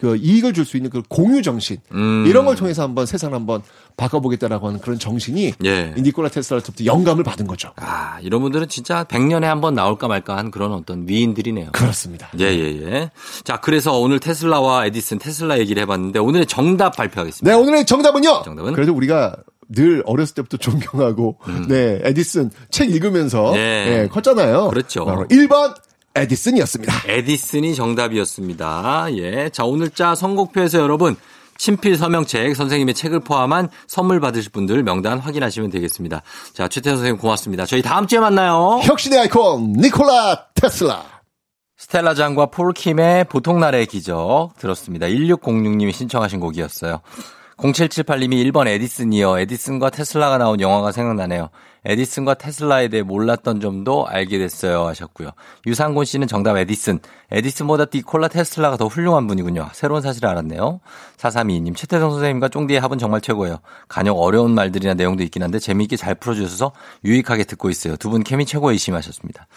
그 이익을 줄 수 있는 그 공유 정신 음. 이런 걸 통해서 한번 세상을 한번 바꿔보겠다라고 하는 그런 정신이 예. 이 니콜라 테슬라로부터 영감을 받은 거죠. 아, 이런 분들은 진짜 100년에 한번 나올까 말까 한 그런 어떤 위인들이네요. 그렇습니다. 예, 예, 예. 자, 그래서 오늘 테슬라와 에디슨 테슬라 얘기를 해봤는데 오늘의 정답 발표하겠습니다. 네, 오늘의 정답은요. 정답은? 그래도 우리가 늘 어렸을 때부터 존경하고 네 에디슨 책 읽으면서 네. 네, 컸잖아요. 그렇죠. 바로 1번 에디슨이었습니다. 에디슨이 정답이었습니다. 예. 자, 오늘 자 선곡표에서 여러분 친필 서명책 선생님의 책을 포함한 선물 받으실 분들 명단 확인하시면 되겠습니다. 자, 최태선 선생님 고맙습니다. 저희 다음 주에 만나요. 혁신의 아이콘 니콜라 테슬라. 스텔라 장과 폴킴의 보통 날의 기적 들었습니다. 1606님이 신청하신 곡이었어요. 0778님이 1번 에디슨이요. 에디슨과 테슬라가 나온 영화가 생각나네요. 에디슨과 테슬라에 대해 몰랐던 점도 알게 됐어요. 하셨고요. 유상곤 씨는 정답 에디슨. 에디슨보다 니콜라 테슬라가 더 훌륭한 분이군요. 새로운 사실을 알았네요. 4322님, 최태성 선생님과 쫑디의 합은 정말 최고예요. 간혹 어려운 말들이나 내용도 있긴 한데 재미있게 잘 풀어주셔서 유익하게 듣고 있어요. 두 분 케미 최고이심 하셨습니다.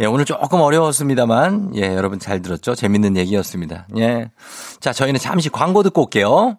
예, 오늘 조금 어려웠습니다만, 예, 여러분 잘 들었죠? 재밌는 얘기였습니다. 예. 자, 저희는 잠시 광고 듣고 올게요.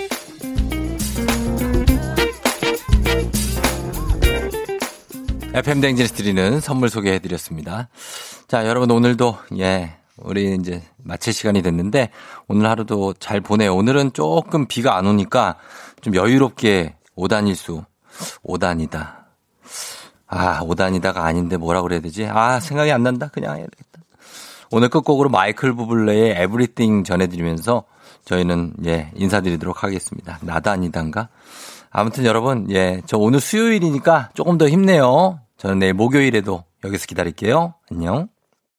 FM 대행진에서 드리는 선물 소개해 드렸습니다. 자, 여러분 오늘도 예, 우리 이제 마칠 시간이 됐는데 오늘 하루도 잘 보내요. 오늘은 조금 비가 안 오니까 좀 여유롭게 5단일 수 5단이다. 아, 5단이다가 아닌데 뭐라 그래야 되지? 아, 생각이 안 난다. 그냥 해야 되겠다. 오늘 끝곡으로 마이클 부블레의 에브리띵 전해드리면서 저희는 예, 인사드리도록 하겠습니다. 나단이단가? 아무튼 여러분, 예, 저 오늘 수요일이니까 조금 더 힘내요. 저는 내일 목요일에도 여기서 기다릴게요. 안녕.